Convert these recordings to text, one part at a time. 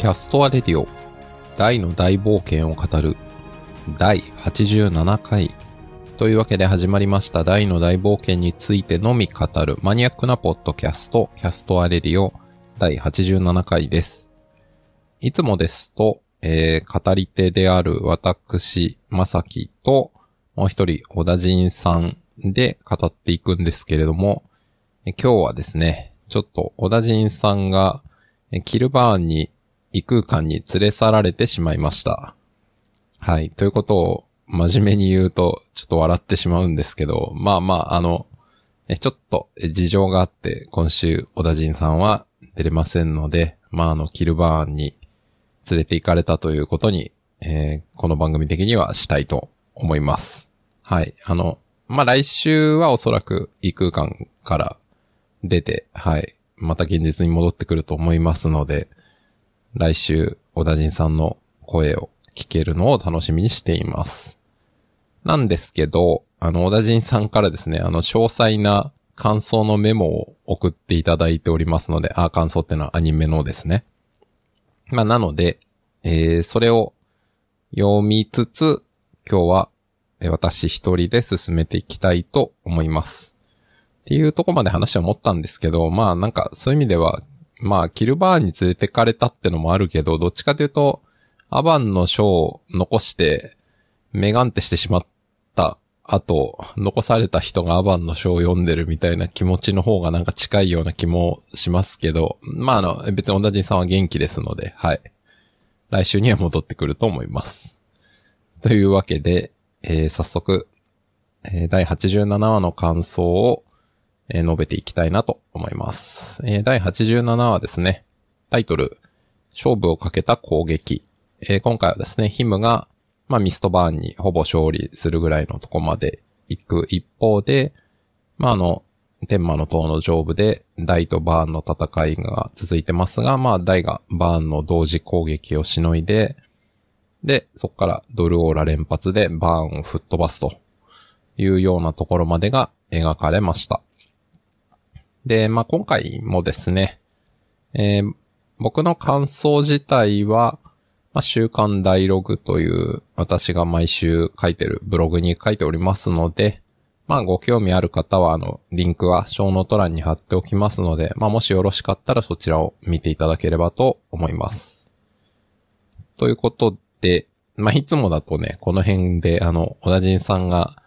キャストアレディオ。ダイの大冒険を語る。第87回。というわけで始まりました。ダイの大冒険についてのみ語る。マニアックなポッドキャスト。キャストアレディオ。第87回です。いつもですと、えー、語り手である私、まさきともう一人、小田人さんで語っていくんですけれども、今日はですね、ちょっと小田人さんがキルバーンに異空間に連れ去られてしまいました。はい。ということを真面目に言うと、ちょっと笑ってしまうんですけど、まあまあ、あの、ちょっと事情があって、今週、小田人さんは出れませんので、まああの、キルバーンに連れて行かれたということに、えーこの番組的にはしたいと思います。はい。あの、まあ来週はおそらく異空間から出て、はい。また現実に戻ってくると思いますので、来週、小田人さんの声を聞けるのを楽しみにしています。なんですけど、あの、小田人さんからですね、あの、詳細な感想のメモを送っていただいておりますので、あ、感想ってのはアニメのですね。まあ、なので、えー、それを読みつつ、今日は、私一人で進めていきたいと思います。っていうとこまで話は思ったんですけど、まあなんかそういう意味では、まあキルバーンに連れてかれたってのもあるけど、どっちかというと、アバンの章を残して、メガンってしてしまった後、残された人がアバンの章を読んでるみたいな気持ちの方がなんか近いような気もしますけど、まああの、別に小田人さんは元気ですので、はい。来週には戻ってくると思います。というわけで、えー早速、え第87話の感想を、え述べていきたいなと思います。え第87話ですね。タイトル、勝負をかけた攻撃。え今回はですね、ヒムが、まあ、ミストバーンにほぼ勝利するぐらいのとこまで行く一方で、まあ、あの、天魔の塔の上部で、ダイとバーンの戦いが続いてますが、まあ、ダイがバーンの同時攻撃をしのいで、で、そこからドルオーラ連発でバーンを吹っ飛ばすというようなところまでが描かれました。で、まあ、今回もですね、えー僕の感想自体は、まあ、週刊ダイログという私が毎週書いてるブログに書いておりますので、まあ、ご興味ある方は、あの、リンクはショーノート欄に貼っておきますので、まあ、もしよろしかったらそちらを見ていただければと思います。ということで、まあ、いつもだとね、この辺で、あの、小田人さんが、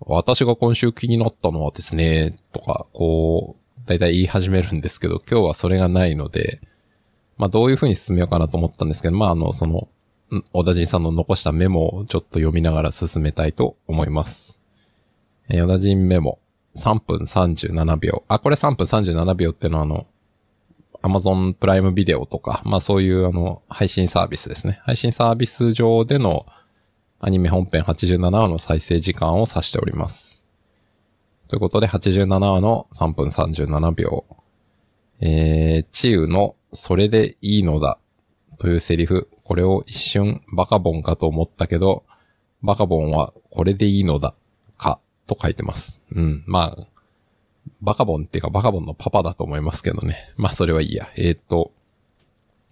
私が今週気になったのはですね、とか、こう、だいたい言い始めるんですけど、今日はそれがないので、まあ、どういう風に進めようかなと思ったんですけど、まあ、あの、その、小田人さんの残したメモをちょっと読みながら進めたいと思います。えー小田人メモ、3分37秒。あ、これ3分37秒ってのはあの、Amazon プライムビデオとか、まあそういうあの、配信サービスですね。配信サービス上でのアニメ本編87話の再生時間を指しております。ということで87話の3分37秒。えー、チウのそれでいいのだというセリフ。これを一瞬バカボンかと思ったけど、バカボンはこれでいいのだかと書いてます。うん。まあ、バカボンっていうかバカボンのパパだと思いますけどね。まあそれはいいや。えーっと、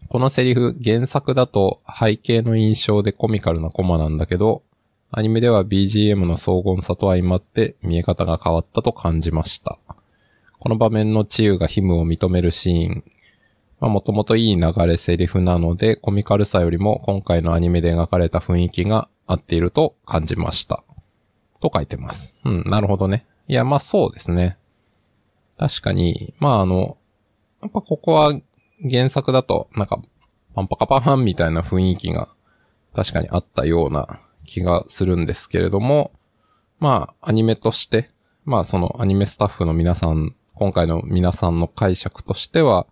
このセリフ原作だと背景の印象でコミカルなコマなんだけど、アニメでは BGM の荘厳さと相まって見え方が変わったと感じました。この場面の治癒がヒムを認めるシーン。まあもともといい流れセリフなので、コミカルさよりも今回のアニメで描かれた雰囲気が合っていると感じました。と書いてます。うん、なるほどね。いや、まあそうですね。確かに、まああの、やっぱここは原作だと、なんか、パンパカパンみたいな雰囲気が確かにあったような気がするんですけれども、まあ、アニメとして、まあそのアニメスタッフの皆さん、今回の皆さんの解釈としては、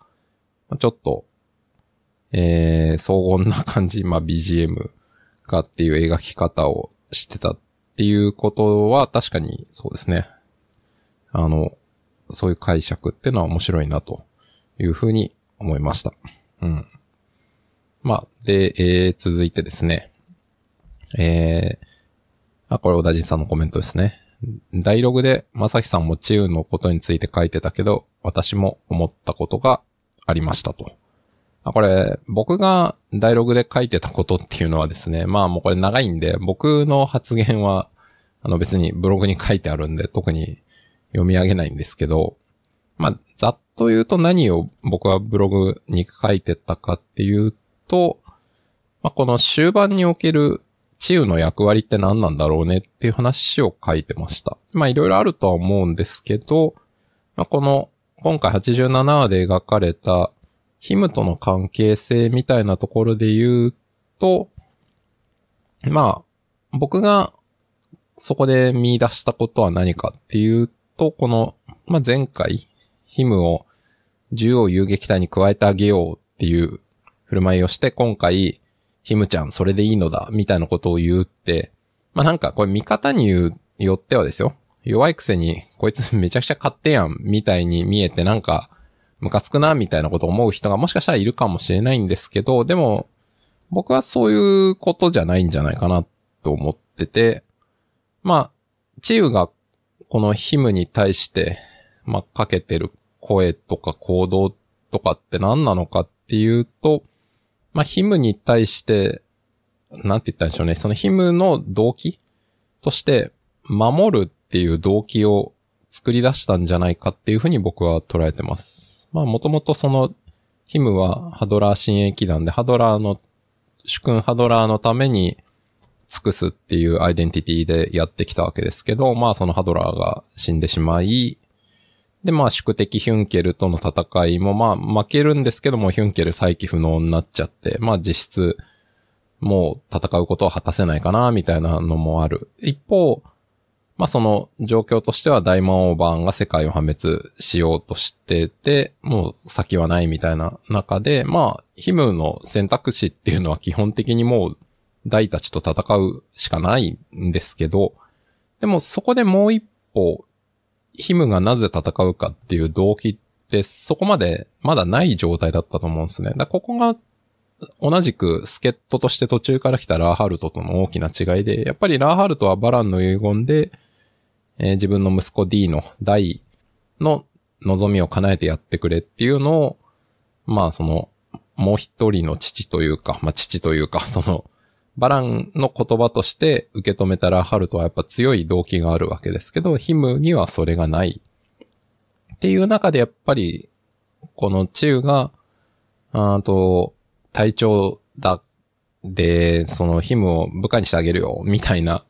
ちょっと、えー、荘厳な感じ、まあ BGM がっていう描き方をしてたっていうことは確かにそうですね。あの、そういう解釈っていうのは面白いなというふうに思いました。うん。まあ、で、えー、続いてですね。えー、あ、これ小田人さんのコメントですね。ダイログで、まさきさんもチウのことについて書いてたけど、私も思ったことがありましたと。あ、これ、僕がダイログで書いてたことっていうのはですね、まあもうこれ長いんで、僕の発言は、あの別にブログに書いてあるんで、特に読み上げないんですけど、まあ、ざっと言うと何を僕はブログに書いてたかっていうと、まあ、この終盤における治癒の役割って何なんだろうねっていう話を書いてました。まあいろいろあるとは思うんですけど、まあ、この今回87話で描かれたヒムとの関係性みたいなところで言うと、まあ、僕がそこで見出したことは何かっていうと、この、まあ、前回、ヒムを銃を遊撃隊に加えてあげようっていう振る舞いをして、今回、ヒムちゃんそれでいいのだ、みたいなことを言うって、まあ、なんかこれ見方によってはですよ。弱いくせに、こいつめちゃくちゃ勝手やん、みたいに見えてなんか、ムカつくな、みたいなことを思う人がもしかしたらいるかもしれないんですけど、でも、僕はそういうことじゃないんじゃないかなと思ってて、まあ、チーウがこのヒムに対して、まあ、かけてる声とか行動とかって何なのかっていうと、まあ、ヒムに対して、なんて言ったんでしょうね。そのヒムの動機として、守るっていう動機を作り出したんじゃないかっていうふうに僕は捉えてます。まあもともとその、ヒムはハドラー親衛騎団で、ハドラーの、主君ハドラーのために尽くすっていうアイデンティティでやってきたわけですけど、まあそのハドラーが死んでしまい、でまあ宿敵ヒュンケルとの戦いもまあ負けるんですけども、ヒュンケル再起不能になっちゃって、まあ実質、もう戦うことを果たせないかな、みたいなのもある。一方、まあその状況としては大魔王版が世界を破滅しようとしてて、もう先はないみたいな中で、まあ、ヒムの選択肢っていうのは基本的にもう大たちと戦うしかないんですけど、でもそこでもう一歩、ヒムがなぜ戦うかっていう動機ってそこまでまだない状態だったと思うんですね。だここが同じく助っ人として途中から来たラーハルトとの大きな違いで、やっぱりラーハルトはバランの遺言で、えー、自分の息子 D の大の望みを叶えてやってくれっていうのを、まあその、もう一人の父というか、まあ父というか、その、バランの言葉として受け止めたラーハルトはやっぱ強い動機があるわけですけど、ヒムにはそれがない。っていう中でやっぱり、このチウが、あと、隊長だ、で、そのヒムを部下にしてあげるよ、みたいな、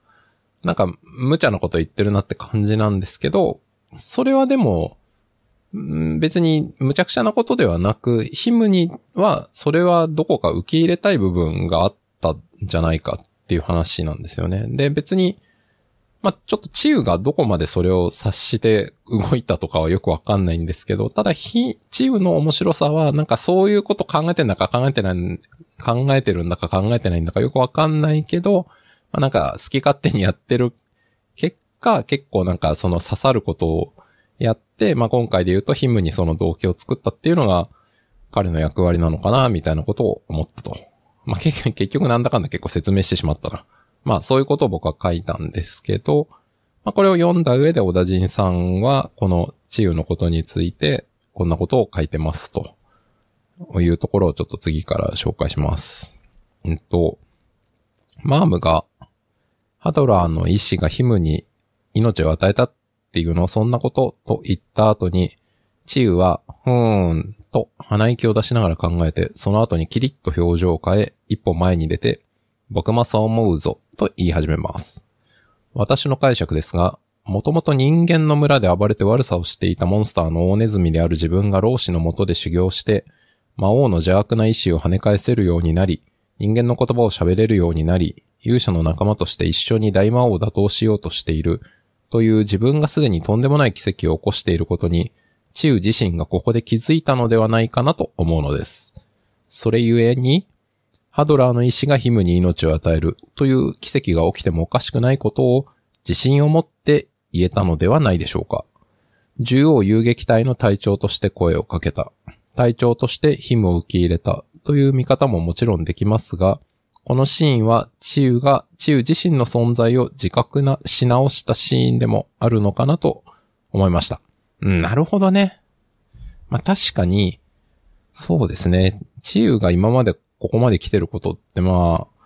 なんか、無茶なこと言ってるなって感じなんですけど、それはでも、別に無茶苦茶なことではなく、ヒムには、それはどこか受け入れたい部分があったじゃないかっていう話なんですよね。で、別に、まあ、ちょっとチウがどこまでそれを察して動いたとかはよくわかんないんですけど、ただ、チウの面白さは、なんかそういうこと考えてんだか考えてない、考えてるんだか考えてないんだかよくわかんないけど、まあ、なんか好き勝手にやってる結果、結構なんかその刺さることをやって、まあ、今回で言うとヒムにその動機を作ったっていうのが、彼の役割なのかな、みたいなことを思ったと。まあ、結局なんだかんだ結構説明してしまったな。まあそういうことを僕は書いたんですけど、まあこれを読んだ上で小田人さんはこの治癒のことについてこんなことを書いてますというところをちょっと次から紹介します。うんと、マームがハドラーの意志がヒムに命を与えたっていうのをそんなことと言った後に、チウは、ふーんと鼻息を出しながら考えて、その後にキリッと表情を変え、一歩前に出て、僕もそう思うぞ、と言い始めます。私の解釈ですが、もともと人間の村で暴れて悪さをしていたモンスターの大ネズミである自分が老子のもとで修行して、魔王の邪悪な意志を跳ね返せるようになり、人間の言葉を喋れるようになり、勇者の仲間として一緒に大魔王を打倒しようとしている、という自分がすでにとんでもない奇跡を起こしていることに、チウ自身がここで気づいたのではないかなと思うのです。それゆえに、ハドラーの意志がヒムに命を与えるという奇跡が起きてもおかしくないことを自信を持って言えたのではないでしょうか。獣王遊撃隊の隊長として声をかけた。隊長としてヒムを受け入れたという見方ももちろんできますが、このシーンはチウがチウ自身の存在を自覚なし直したシーンでもあるのかなと思いました。なるほどね。まあ確かに、そうですね。治癒が今までここまで来てることってまあ、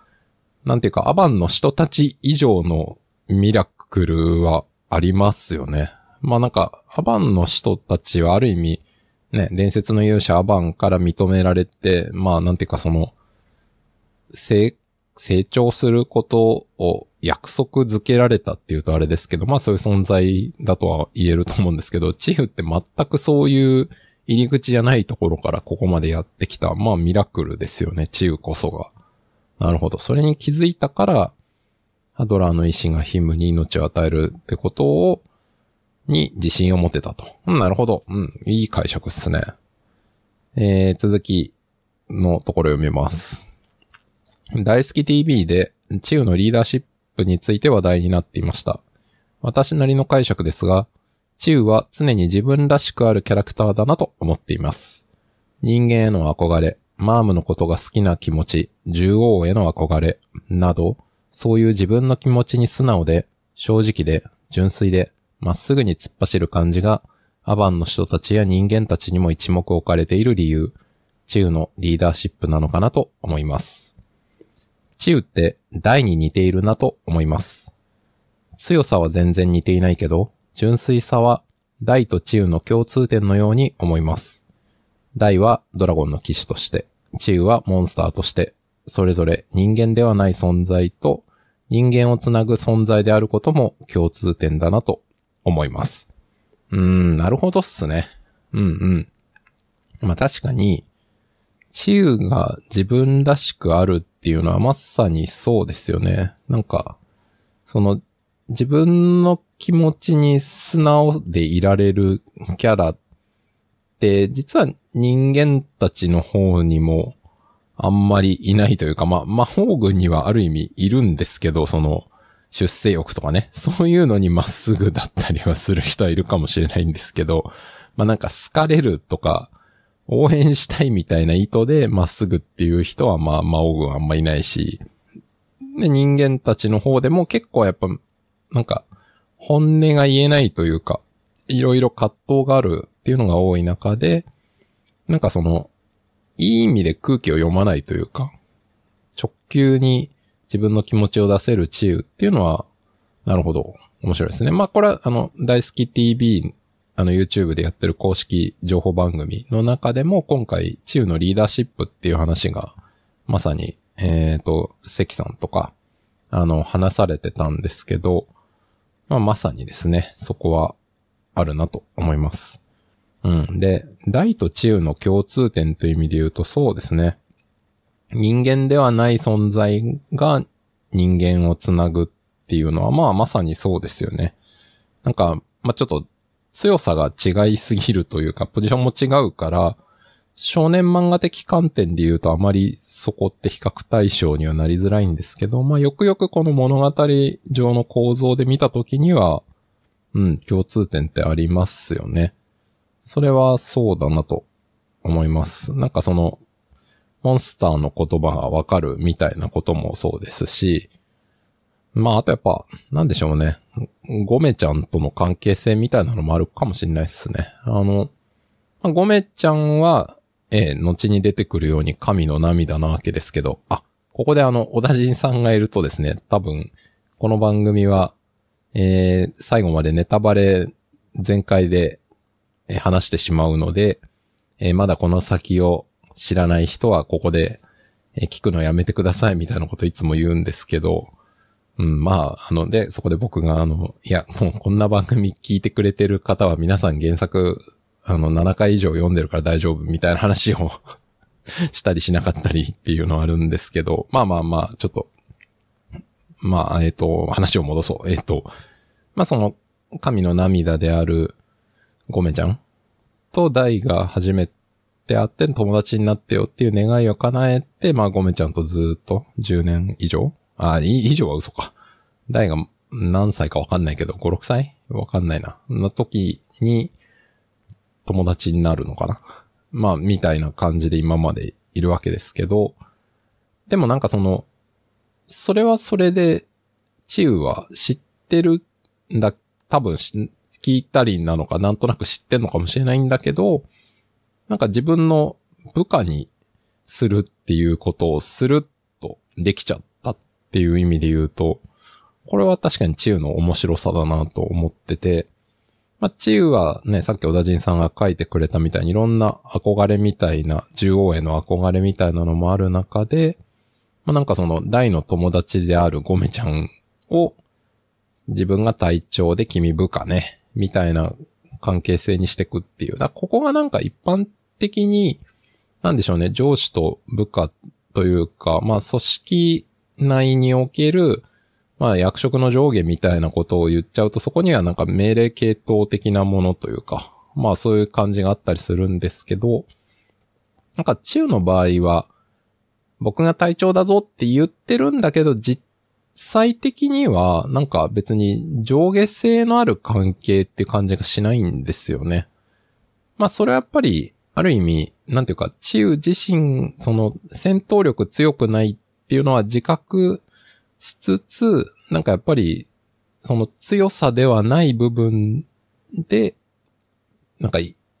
なんていうか、アバンの人たち以上のミラクルはありますよね。まあなんか、アバンの人たちはある意味、ね、伝説の勇者アバンから認められて、まあなんていうかその、成長することを約束づけられたっていうとあれですけど、まあそういう存在だとは言えると思うんですけど、チフって全くそういう入り口じゃないところからここまでやってきた、まあミラクルですよね、チウこそが。なるほど。それに気づいたから、ハドラーの意志がヒムに命を与えるってことを、に自信を持てたと。うん、なるほど。うん、いい解釈っすね。えー、続きのところ読みます。大好き TV で、チウのリーダーシップについて話題になっていました。私なりの解釈ですが、チウは常に自分らしくあるキャラクターだなと思っています。人間への憧れ、マームのことが好きな気持ち、獣王への憧れ、など、そういう自分の気持ちに素直で、正直で、純粋で、まっすぐに突っ走る感じが、アバンの人たちや人間たちにも一目置かれている理由、チウのリーダーシップなのかなと思います。チウって大に似ているなと思います。強さは全然似ていないけど、純粋さは大とチウの共通点のように思います。大はドラゴンの騎士として、チウはモンスターとして、それぞれ人間ではない存在と人間をつなぐ存在であることも共通点だなと思います。うーん、なるほどっすね。うんうん。まあ確かに、治癒が自分らしくあるっていうのはまさにそうですよね。なんか、その、自分の気持ちに素直でいられるキャラって、実は人間たちの方にもあんまりいないというか、まあ、魔法軍にはある意味いるんですけど、その、出世欲とかね、そういうのにまっすぐだったりはする人はいるかもしれないんですけど、まあなんか好かれるとか、応援したいみたいな意図でまっすぐっていう人はまあ魔王軍あんまいないし、で人間たちの方でも結構やっぱ、なんか、本音が言えないというか、いろいろ葛藤があるっていうのが多い中で、なんかその、いい意味で空気を読まないというか、直球に自分の気持ちを出せる治癒っていうのは、なるほど。面白いですね。まあ、これは、あの、大好き TV、あの、YouTube でやってる公式情報番組の中でも、今回、治癒のリーダーシップっていう話が、まさに、えっ、ー、と、関さんとか、あの、話されてたんですけど、まあ、まさにですね、そこは、あるなと思います。うん。で、大と治癒の共通点という意味で言うと、そうですね。人間ではない存在が人間をつなぐっていうのは、まあまさにそうですよね。なんか、まあちょっと強さが違いすぎるというか、ポジションも違うから、少年漫画的観点で言うとあまりそこって比較対象にはなりづらいんですけど、まあよくよくこの物語上の構造で見たときには、うん、共通点ってありますよね。それはそうだなと思います。なんかその、モンスターの言葉がわかるみたいなこともそうですし、まあ、あとやっぱ、なんでしょうね。ゴメちゃんとの関係性みたいなのもあるかもしれないですね。あの、ゴメちゃんは、ええ、後に出てくるように神の涙なわけですけど、あ、ここであの、小田人さんがいるとですね、多分、この番組は、えー、最後までネタバレ全開で、話してしまうので、えー、まだこの先を知らない人はここで、え聞くのやめてくださいみたいなこといつも言うんですけど、うん、まあ、あの、で、そこで僕があの、いや、もうこんな番組聞いてくれてる方は皆さん原作、あの、7回以上読んでるから大丈夫みたいな話をしたりしなかったりっていうのはあるんですけど、まあまあまあ、ちょっと、まあ、えっ、ー、と、話を戻そう。えっ、ー、と、まあその、神の涙である、ごめちゃんと大が初めてあって友達になってよっていう願いを叶えて、まあごめちゃんとずっと10年以上あ、以上は嘘か。大が何歳かわかんないけど、5、6歳？わかんないな。の時に友達になるのかな。まあ、みたいな感じで今までいるわけですけど、でもなんかその、それはそれで、チウは知ってるんだ、多分聞いたりなのかなんとなく知ってんのかもしれないんだけど、なんか自分の部下にするっていうことをするとできちゃっっていう意味で言うと、これは確かにチウの面白さだなと思ってて、まあ、チウはね、さっき小田人さんが書いてくれたみたいにいろんな憧れみたいな、獣王への憧れみたいなのもある中で、まあ、なんかその大の友達であるゴメちゃんを自分が隊長で君部下ね、みたいな関係性にしていくっていう。だここがなんか一般的に、なんでしょうね、上司と部下というか、まあ組織内における、まあ役職の上下みたいなことを言っちゃうと、そこにはなんか命令系統的なものというか、まあそういう感じがあったりするんですけど、なんか中の場合は、僕が隊長だぞって言ってるんだけど、実際的には、なんか別に上下性のある関係って感じがしないんですよね。まあそれはやっぱり、ある意味、なんていうか、チウ自身、その戦闘力強くないっていうのは自覚しつつ、なんかやっぱり、その強さではない部分で、なんか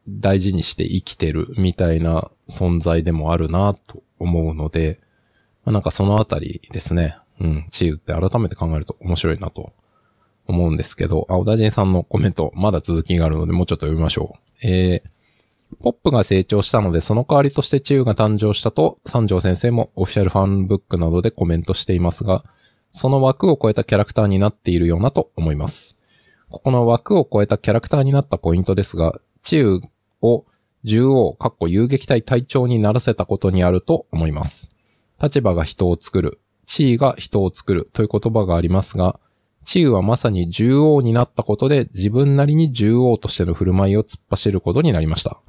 大事にして生きてるみたいな存在でもあるなと思うので、まあ、なんかそのあたりですね。うん、チーって改めて考えると面白いなと思うんですけど、あ、小田人さんのコメント、まだ続きがあるので、もうちょっと読みましょう。えー、ポップが成長したので、その代わりとしてチーが誕生したと、三条先生もオフィシャルファンブックなどでコメントしていますが、その枠を超えたキャラクターになっているようなと思います。ここの枠を超えたキャラクターになったポイントですが、チーを獣王、かっこ遊撃隊隊長にならせたことにあると思います。立場が人を作る、地位が人を作るという言葉がありますが、地位はまさに獣王になったことで自分なりに獣王としての振る舞いを突っ走ることになりました。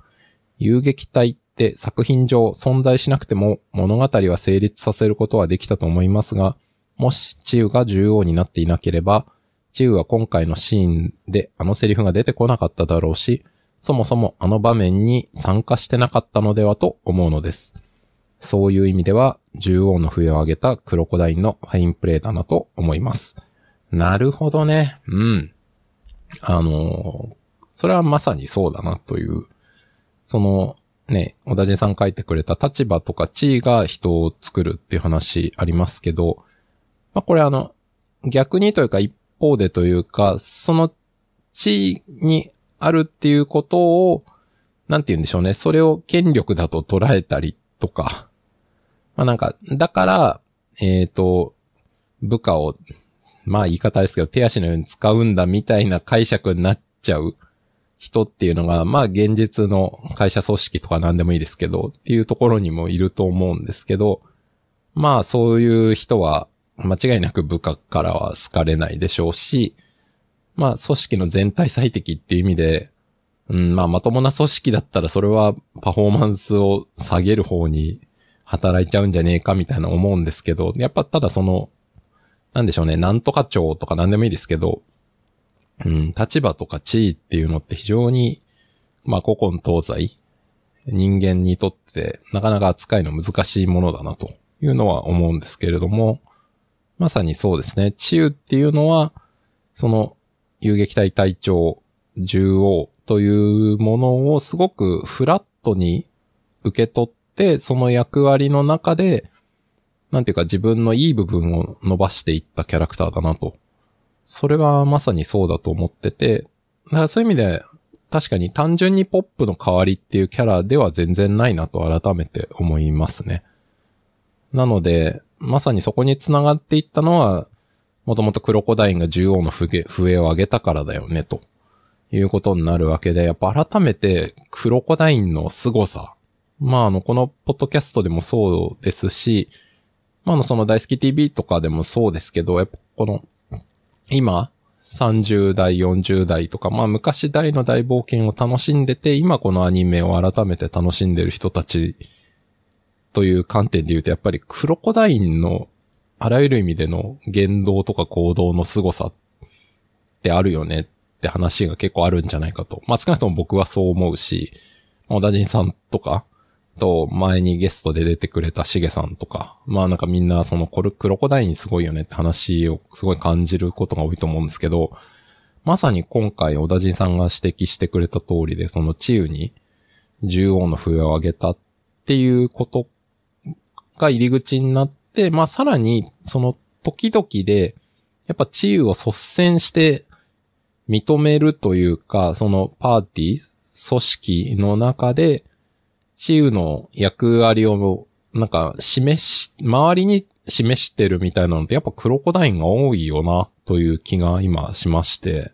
遊撃隊って作品上存在しなくても物語は成立させることはできたと思いますが、もしチウが獣王になっていなければ、チウは今回のシーンであのセリフが出てこなかっただろうし、そもそもあの場面に参加してなかったのではと思うのです。そういう意味では、獣王の笛を上げたクロコダインのファインプレーだなと思います。なるほどね。うん。あの、それはまさにそうだなという。その、ね、小田人さん書いてくれた立場とか地位が人を作るっていう話ありますけど、まあ、これあの、逆にというか一方でというか、その地位にあるっていうことを、なんて言うんでしょうね。それを権力だと捉えたりとか、まあなんか、だから、えっ、ー、と、部下を、まあ言い方ですけど、手足のように使うんだみたいな解釈になっちゃう人っていうのが、まあ現実の会社組織とか何でもいいですけど、っていうところにもいると思うんですけど、まあそういう人は間違いなく部下からは好かれないでしょうし、まあ組織の全体最適っていう意味で、うん、まあまともな組織だったらそれはパフォーマンスを下げる方に働いちゃうんじゃねえかみたいな思うんですけど、やっぱただその、なんでしょうね、なんとか長とかなんでもいいですけど、うん、立場とか地位っていうのって非常に、まあ古今東西、人間にとってなかなか扱いの難しいものだなというのは思うんですけれども、まさにそうですね。治癒っていうのは、その遊撃隊隊長、獣王というものをすごくフラットに受け取って、その役割の中で、なんていうか自分のいい部分を伸ばしていったキャラクターだなと。それはまさにそうだと思ってて、だからそういう意味で、確かに単純にポップの代わりっていうキャラでは全然ないなと改めて思いますね。なので、まさにそこに繋がっていったのは、もともとクロコダインが獣王の笛を上げたからだよね、ということになるわけで、やっぱ改めてクロコダインの凄さまあ、あの、このポッドキャストでもそうですし、まあ、あの、その大好き TV とかでもそうですけど、やっぱこの、今、30代、40代とか、まあ昔大の大冒険を楽しんでて、今このアニメを改めて楽しんでる人たちという観点で言うと、やっぱりクロコダインのあらゆる意味での言動とか行動の凄さってあるよねって話が結構あるんじゃないかと。まあ少なくとも僕はそう思うし、小田人さんとか、と、前にゲストで出てくれたしげさんとか、まあなんかみんなそのコルクロコダインすごいよねって話をすごい感じることが多いと思うんですけど、まさに今回小田人さんが指摘してくれた通りで、その治癒に獣王の笛を上げたっていうことが入り口になって、まあさらに、その時々で、やっぱ治癒を率先して認めるというか、そのパーティー、組織の中で、治癒の役割を、なんか、示し、周りに示してるみたいなのって、やっぱクロコダインが多いよな、という気が今しまして。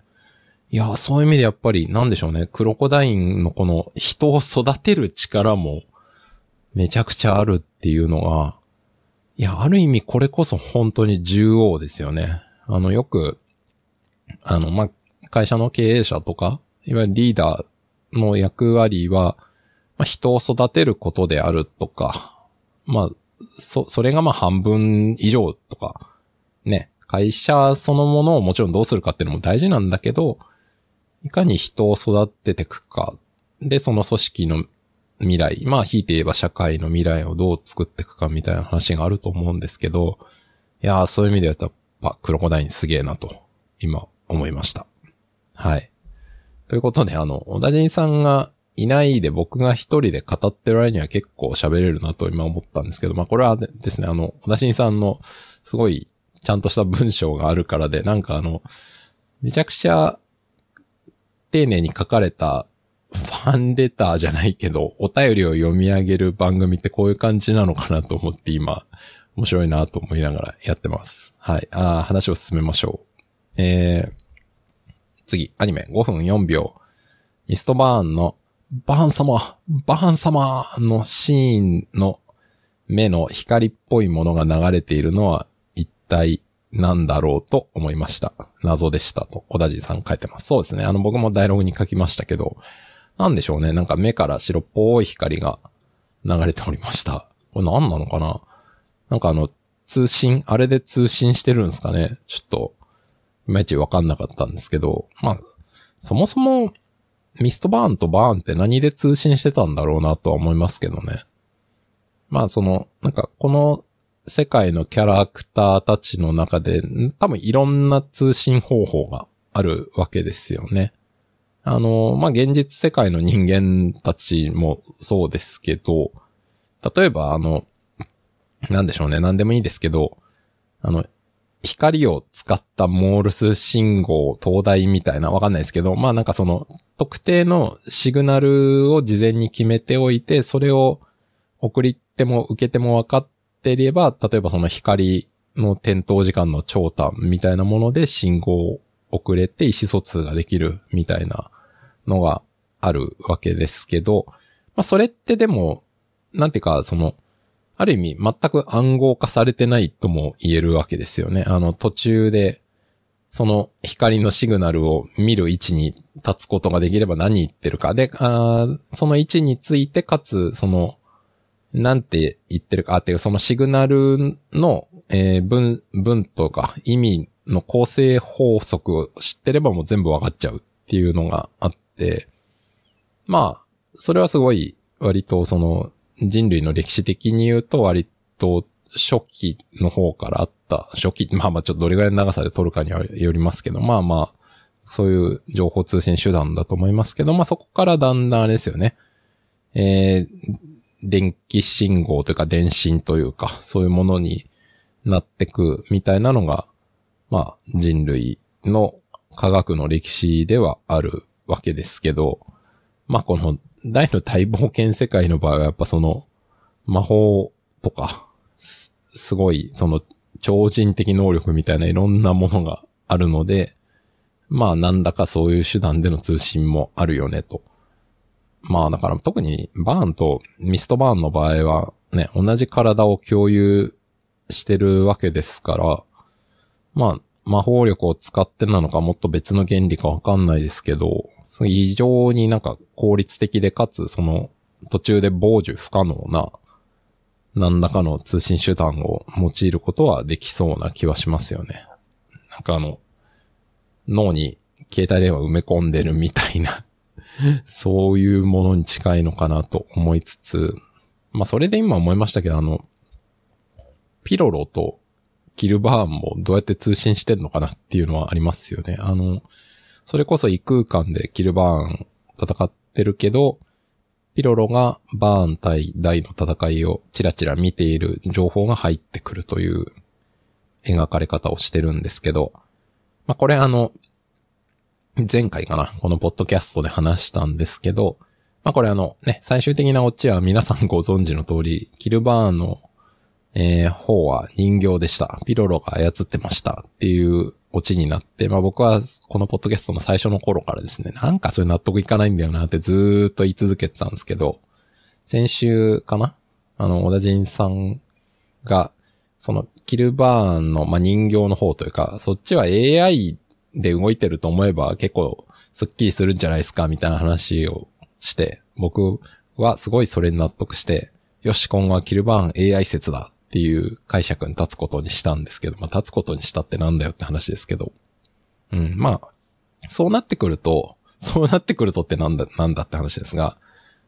いや、そういう意味でやっぱり、なんでしょうね。クロコダインのこの人を育てる力も、めちゃくちゃあるっていうのが、いや、ある意味これこそ本当に重要ですよね。あの、よく、あの、ま、会社の経営者とか、いわゆるリーダーの役割は、まあ、人を育てることであるとか、まあ、そ、それがまあ半分以上とか、ね、会社そのものをもちろんどうするかっていうのも大事なんだけど、いかに人を育てていくか、で、その組織の未来、まあ、ひいて言えば社会の未来をどう作っていくかみたいな話があると思うんですけど、いやー、そういう意味ではやっぱ、クロコダインすげえなと、今、思いました。はい。ということで、あの、小田人さんがいないで僕が一人で語ってる割には結構喋れるなと今思ったんですけど、まあこれはですね、あの、小田人さんのすごいちゃんとした文章があるからで、なんかあの、めちゃくちゃ丁寧に書かれたファンレターじゃないけど、お便りを読み上げる番組ってこういう感じなのかなと思って今、面白いなと思いながらやってます。はい。あー話を進めましょう。えー、次、アニメ5分4秒。ミストバーンの、バーン様バーン様のシーンの目の光っぽいものが流れているのは一体なんだろうと思いました。謎でしたと、小田地さん書いてます。そうですね。あの僕もダイログに書きましたけど、なんでしょうね。なんか目から白っぽい光が流れておりました。これ何なのかななんかあの、通信、あれで通信してるんですかねちょっと、いまいちわかんなかったんですけど、まあ、そもそも、ミストバーンとバーンって何で通信してたんだろうなとは思いますけどね。まあその、なんかこの世界のキャラクターたちの中で、多分いろんな通信方法があるわけですよね。あの、まあ現実世界の人間たちもそうですけど、例えばあの、なんでしょうね、なんでもいいですけど、あの、光を使ったモールス信号、灯台みたいな、わかんないですけど、まあなんかその、特定のシグナルを事前に決めておいて、それを送りても受けても分かっていれば、例えばその光の点灯時間の長短みたいなもので信号を送れて意思疎通ができるみたいなのがあるわけですけど、まあそれってでも、なんていうか、その、ある意味全く暗号化されてないとも言えるわけですよね。あの途中で、その光のシグナルを見る位置に立つことができれば何言ってるか。で、あその位置について、かつ、その、なんて言ってるか、あ、っていうそのシグナルの、えー、文、文とか意味の構成法則を知ってればもう全部わかっちゃうっていうのがあって、まあ、それはすごい割とその人類の歴史的に言うと割と初期の方からあった、初期、まあまあちょっとどれぐらいの長さで取るかによりますけど、まあまあ、そういう情報通信手段だと思いますけど、まあそこからだんだんあれですよね。えー、電気信号というか電信というか、そういうものになってくみたいなのが、まあ人類の科学の歴史ではあるわけですけど、まあこの大の大冒険世界の場合はやっぱその魔法とか、すごいその超人的能力みたいないろんなものがあるので、まあ何らかそういう手段での通信もあるよねと。まあだから特にバーンとミストバーンの場合はね、同じ体を共有してるわけですから、まあ魔法力を使ってなのかもっと別の原理かわかんないですけど、非常になんか効率的でかつその途中で傍受不可能な何らかの通信手段を用いることはできそうな気はしますよね。なんかあの、脳に携帯電話埋め込んでるみたいな そういうものに近いのかなと思いつつ、まあそれで今思いましたけど、あの、ピロロとキルバーンもどうやって通信してるのかなっていうのはありますよね。あの、それこそ異空間でキルバーン戦ってるけど、ピロロがバーン対大の戦いをチラチラ見ている情報が入ってくるという描かれ方をしてるんですけど、まあ、これあの、前回かな、このポッドキャストで話したんですけど、まあ、これあのね、最終的なオチは皆さんご存知の通り、キルバーンの、えー、方は人形でした。ピロロが操ってましたっていうオチになって、まあ僕はこのポッドキャストの最初の頃からですね、なんかそれ納得いかないんだよなってずーっと言い続けてたんですけど、先週かなあの、小田人さんが、その、キルバーンの、まあ、人形の方というか、そっちは AI で動いてると思えば結構スッキリするんじゃないですかみたいな話をして、僕はすごいそれに納得して、よし、今後はキルバーン AI 説だっていう解釈に立つことにしたんですけど、まあ、立つことにしたってなんだよって話ですけど。うん、まあ、そうなってくると、そうなってくるとってなんだ、なんだって話ですが、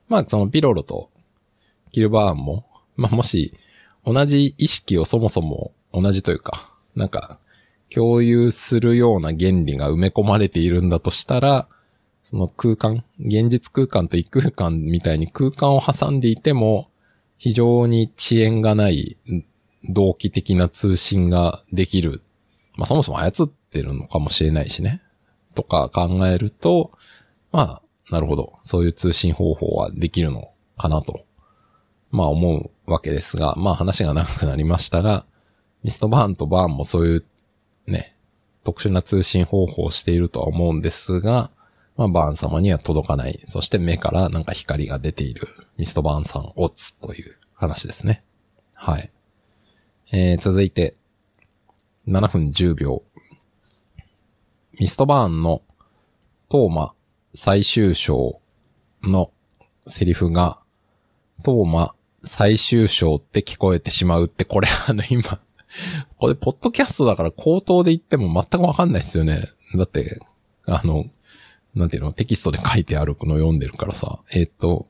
まあ、そのピロロとキルバーンも、まあ、もし、同じ意識をそもそも同じというか、なんか、共有するような原理が埋め込まれているんだとしたら、その空間、現実空間と異空間みたいに空間を挟んでいても、非常に遅延がない同期的な通信ができる。まあそもそも操ってるのかもしれないしね。とか考えると、まあ、なるほど。そういう通信方法はできるのかなと。まあ思うわけですが、まあ話が長くなりましたが、ミストバーンとバーンもそういうね、特殊な通信方法をしているとは思うんですが、まあ、バーン様には届かない。そして目からなんか光が出ているミストバーンさんオツという話ですね。はい。えー、続いて、7分10秒。ミストバーンのトーマ最終章のセリフが、トーマ最終章って聞こえてしまうって、これ あの今、これポッドキャストだから口頭で言っても全くわかんないですよね。だって、あの、なんていうの、テキストで書いてあるの読んでるからさ。えっ、と、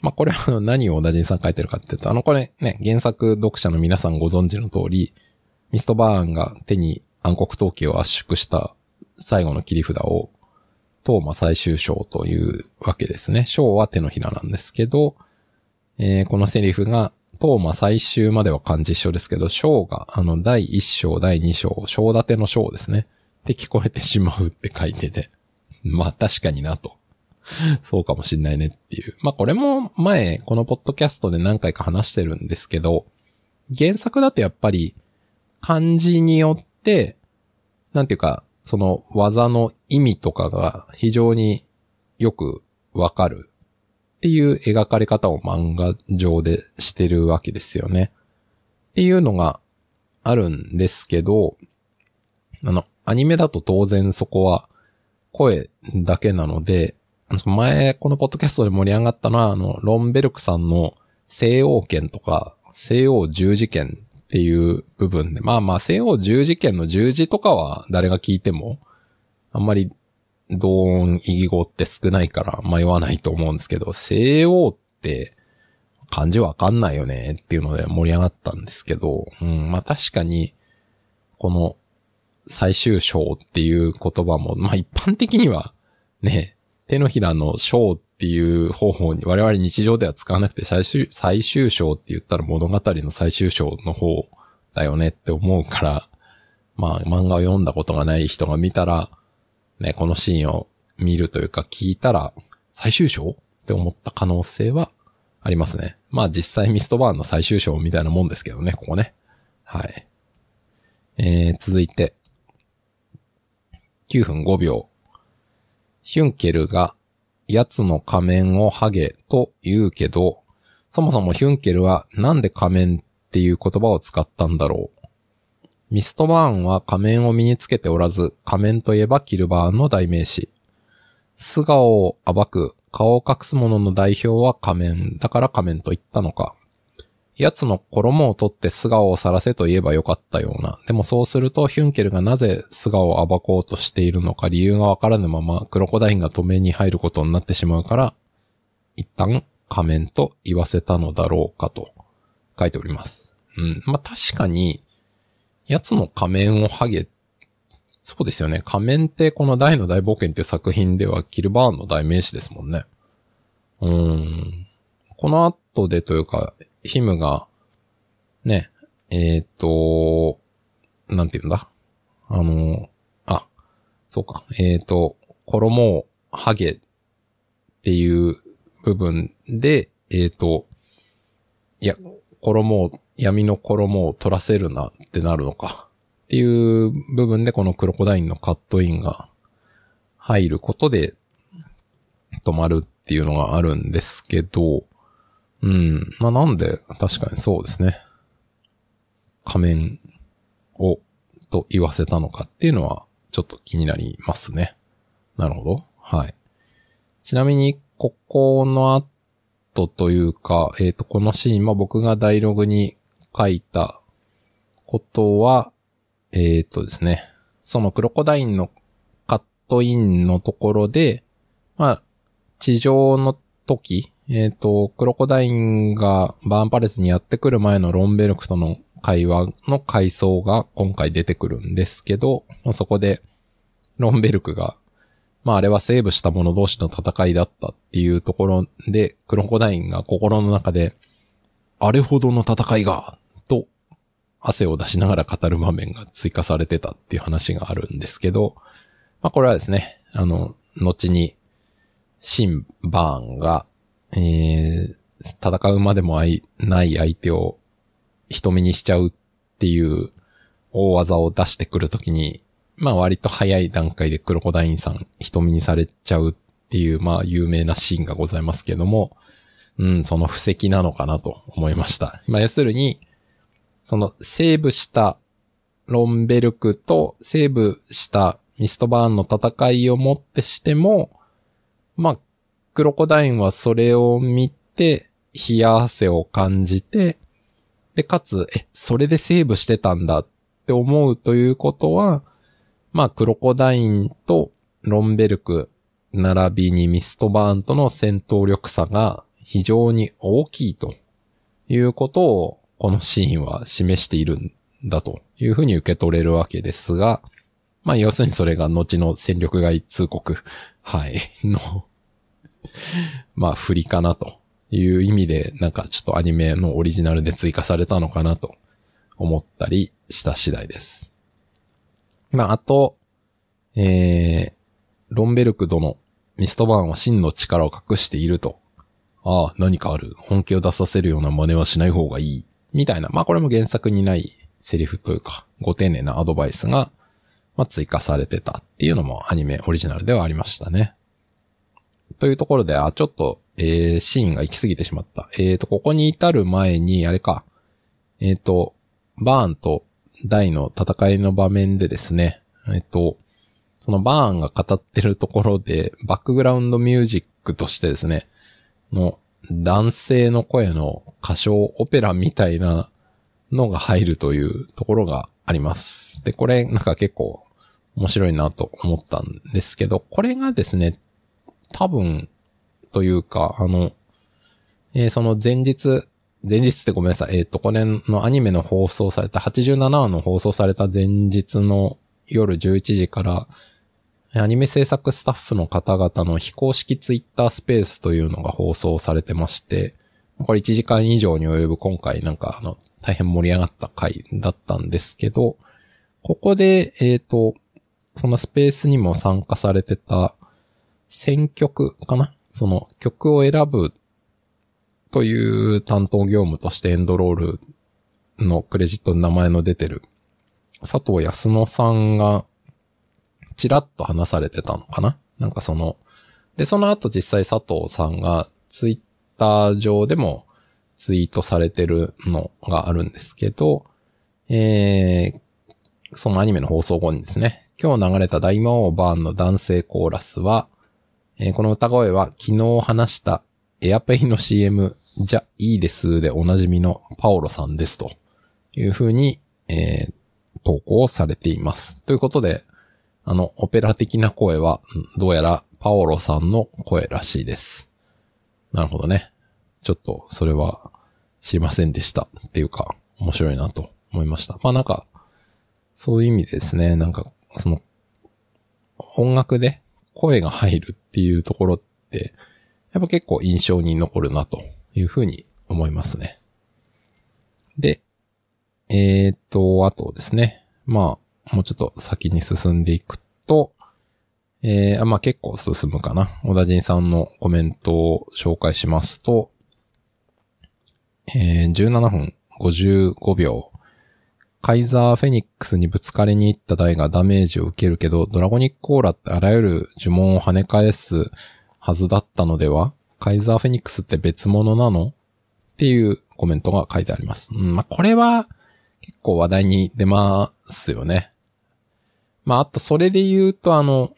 まあ、これは何を小田人さん書いてるかっていうと、あのこれね、原作読者の皆さんご存知の通り、ミストバーンが手に暗黒陶器を圧縮した最後の切り札を、トーマ最終章というわけですね。章は手のひらなんですけど、えー、このセリフが、トーマ最終までは漢字一緒ですけど、章が、あの、第一章、第二章、章立ての章ですね。って聞こえてしまうって書いてて。まあ確かになと。そうかもしんないねっていう。まあこれも前、このポッドキャストで何回か話してるんですけど、原作だとやっぱり漢字によって、なんていうか、その技の意味とかが非常によくわかるっていう描かれ方を漫画上でしてるわけですよね。っていうのがあるんですけど、あの、アニメだと当然そこは声だけなので、前、このポッドキャストで盛り上がったのは、あの、ロンベルクさんの西欧圏とか、西欧十字圏っていう部分で、まあまあ、西欧十字圏の十字とかは誰が聞いても、あんまり同音異義語って少ないから迷わないと思うんですけど、西欧って漢字わかんないよねっていうので盛り上がったんですけど、うん、まあ確かに、この最終章っていう言葉も、まあ一般的にはね、手のひらの章っていう方法に我々日常では使わなくて最終、最終章って言ったら物語の最終章の方だよねって思うから、まあ漫画を読んだことがない人が見たら、ね、このシーンを見るというか聞いたら、最終章って思った可能性はありますね。まあ実際ミストバーンの最終章みたいなもんですけどね、ここね。はい。えー、続いて、9分5秒。ヒュンケルが、奴の仮面をハゲと言うけど、そもそもヒュンケルはなんで仮面っていう言葉を使ったんだろう。ミストバーンは仮面を身につけておらず、仮面といえばキルバーンの代名詞。素顔を暴く、顔を隠す者の代表は仮面、だから仮面と言ったのか。奴の衣を取って素顔を晒せと言えばよかったような。でもそうするとヒュンケルがなぜ素顔を暴こうとしているのか理由がわからぬままクロコダインが止めに入ることになってしまうから、一旦仮面と言わせたのだろうかと書いております。うん。まあ、確かに、奴の仮面を剥げ、そうですよね。仮面ってこの大の大冒険っていう作品ではキルバーンの代名詞ですもんね。うーん。この後でというか、ヒムが、ね、えっ、と、なんて言うんだ？あの、あ、そうか、えっ、と、衣をハゲっていう部分で、えっ、と、いや、衣を、闇の衣を取らせるなってなるのか。っていう部分でこのクロコダインのカットインが入ることで止まるっていうのがあるんですけど、うん。まあ、なんで、確かにそうですね。仮面を、と言わせたのかっていうのは、ちょっと気になりますね。なるほど。はい。ちなみに、ここの後というか、えっ、ー、と、このシーン、まあ、僕がダイログに書いたことは、えっ、ー、とですね、そのクロコダインのカットインのところで、まあ、地上の時、えっ、ー、と、クロコダインがバーンパレスにやってくる前のロンベルクとの会話の回想が今回出てくるんですけど、そこで、ロンベルクが、まああれはセーブした者同士の戦いだったっていうところで、クロコダインが心の中で、あれほどの戦いが、と、汗を出しながら語る場面が追加されてたっていう話があるんですけど、まあこれはですね、あの、後にシン・バーンが、えー、戦うまでもない相手を人目にしちゃうっていう大技を出してくるときに、まあ割と早い段階でクロコダインさん人目にされちゃうっていう、まあ有名なシーンがございますけども、うん、その布石なのかなと思いました。まあ要するに、そのセーブしたロンベルクとセーブしたミストバーンの戦いをもってしても、まあ、クロコダインはそれを見て、冷や汗を感じて、で、かつ、え、それでセーブしてたんだって思うということは、まあ、クロコダインとロンベルク、並びにミストバーンとの戦闘力差が非常に大きいということを、このシーンは示しているんだというふうに受け取れるわけですが、まあ要するにそれが後の戦力外通告、はい、の まあ振りかなという意味で、なんかちょっとアニメのオリジナルで追加されたのかなと思ったりした次第です。まああと、えー、ロンベルク殿、ミストバーンは真の力を隠していると。ああ、何かある。本気を出させるような真似はしない方がいい。みたいな。まあこれも原作にないセリフというか、ご丁寧なアドバイスがまあ、追加されてたっていうのもアニメオリジナルではありましたね。というところで、あ、ちょっと、えー、シーンが行き過ぎてしまった。えーと、ここに至る前に、あれか、えーと、バーンとダイの戦いの場面でですね、えっ、ー、と、そのバーンが語ってるところで、バックグラウンドミュージックとしてですね、の男性の声の歌唱オペラみたいなのが入るというところがあります。で、これなんか結構面白いなと思ったんですけど、これがですね、多分、というか、あの、えー、その前日、前日ってごめんなさい。えっ、ー、と、これのアニメの放送された、87話の放送された前日の夜11時から、アニメ制作スタッフの方々の非公式ツイッタースペースというのが放送されてまして、これ1時間以上に及ぶ今回なんかあの、大変盛り上がった回だったんですけど、ここで、えっ、ー、と、そのスペースにも参加されてた選曲かな？その曲を選ぶという担当業務としてエンドロールのクレジットの名前の出てる佐藤康野さんがちらっと話されてたのかな？なんかその、で、その後実際佐藤さんがツイッター上でもツイートされてるのがあるんですけど、えー、そのアニメの放送後にですね、今日流れた大魔王バーンの男性コーラスは、えー、この歌声は昨日話したエアペイの CM じゃいいですでおなじみのパオロさんですという風に、えー、投稿されています。ということで、あの、オペラ的な声は、どうやらパオロさんの声らしいです。なるほどね。ちょっと、それは知りませんでしたっていうか、面白いなと思いました。まあなんか、そういう意味ですね。なんか、その、音楽で声が入るっていうところってやっぱ結構印象に残るなというふうに思いますね。で、えー、っと、あとですね。まあ、もうちょっと先に進んでいくと、えー、まあ結構進むかな。小田人さんのコメントを紹介しますと、えー、17分55秒。カイザーフェニックスにぶつかりに行った台がダメージを受けるけど、ドラゴニックコーラってあらゆる呪文を跳ね返すはずだったのでは？カイザーフェニックスって別物なの？っていうコメントが書いてあります。うん、まあ、これは結構話題に出ますよね。まあ、あとそれで言うとあの、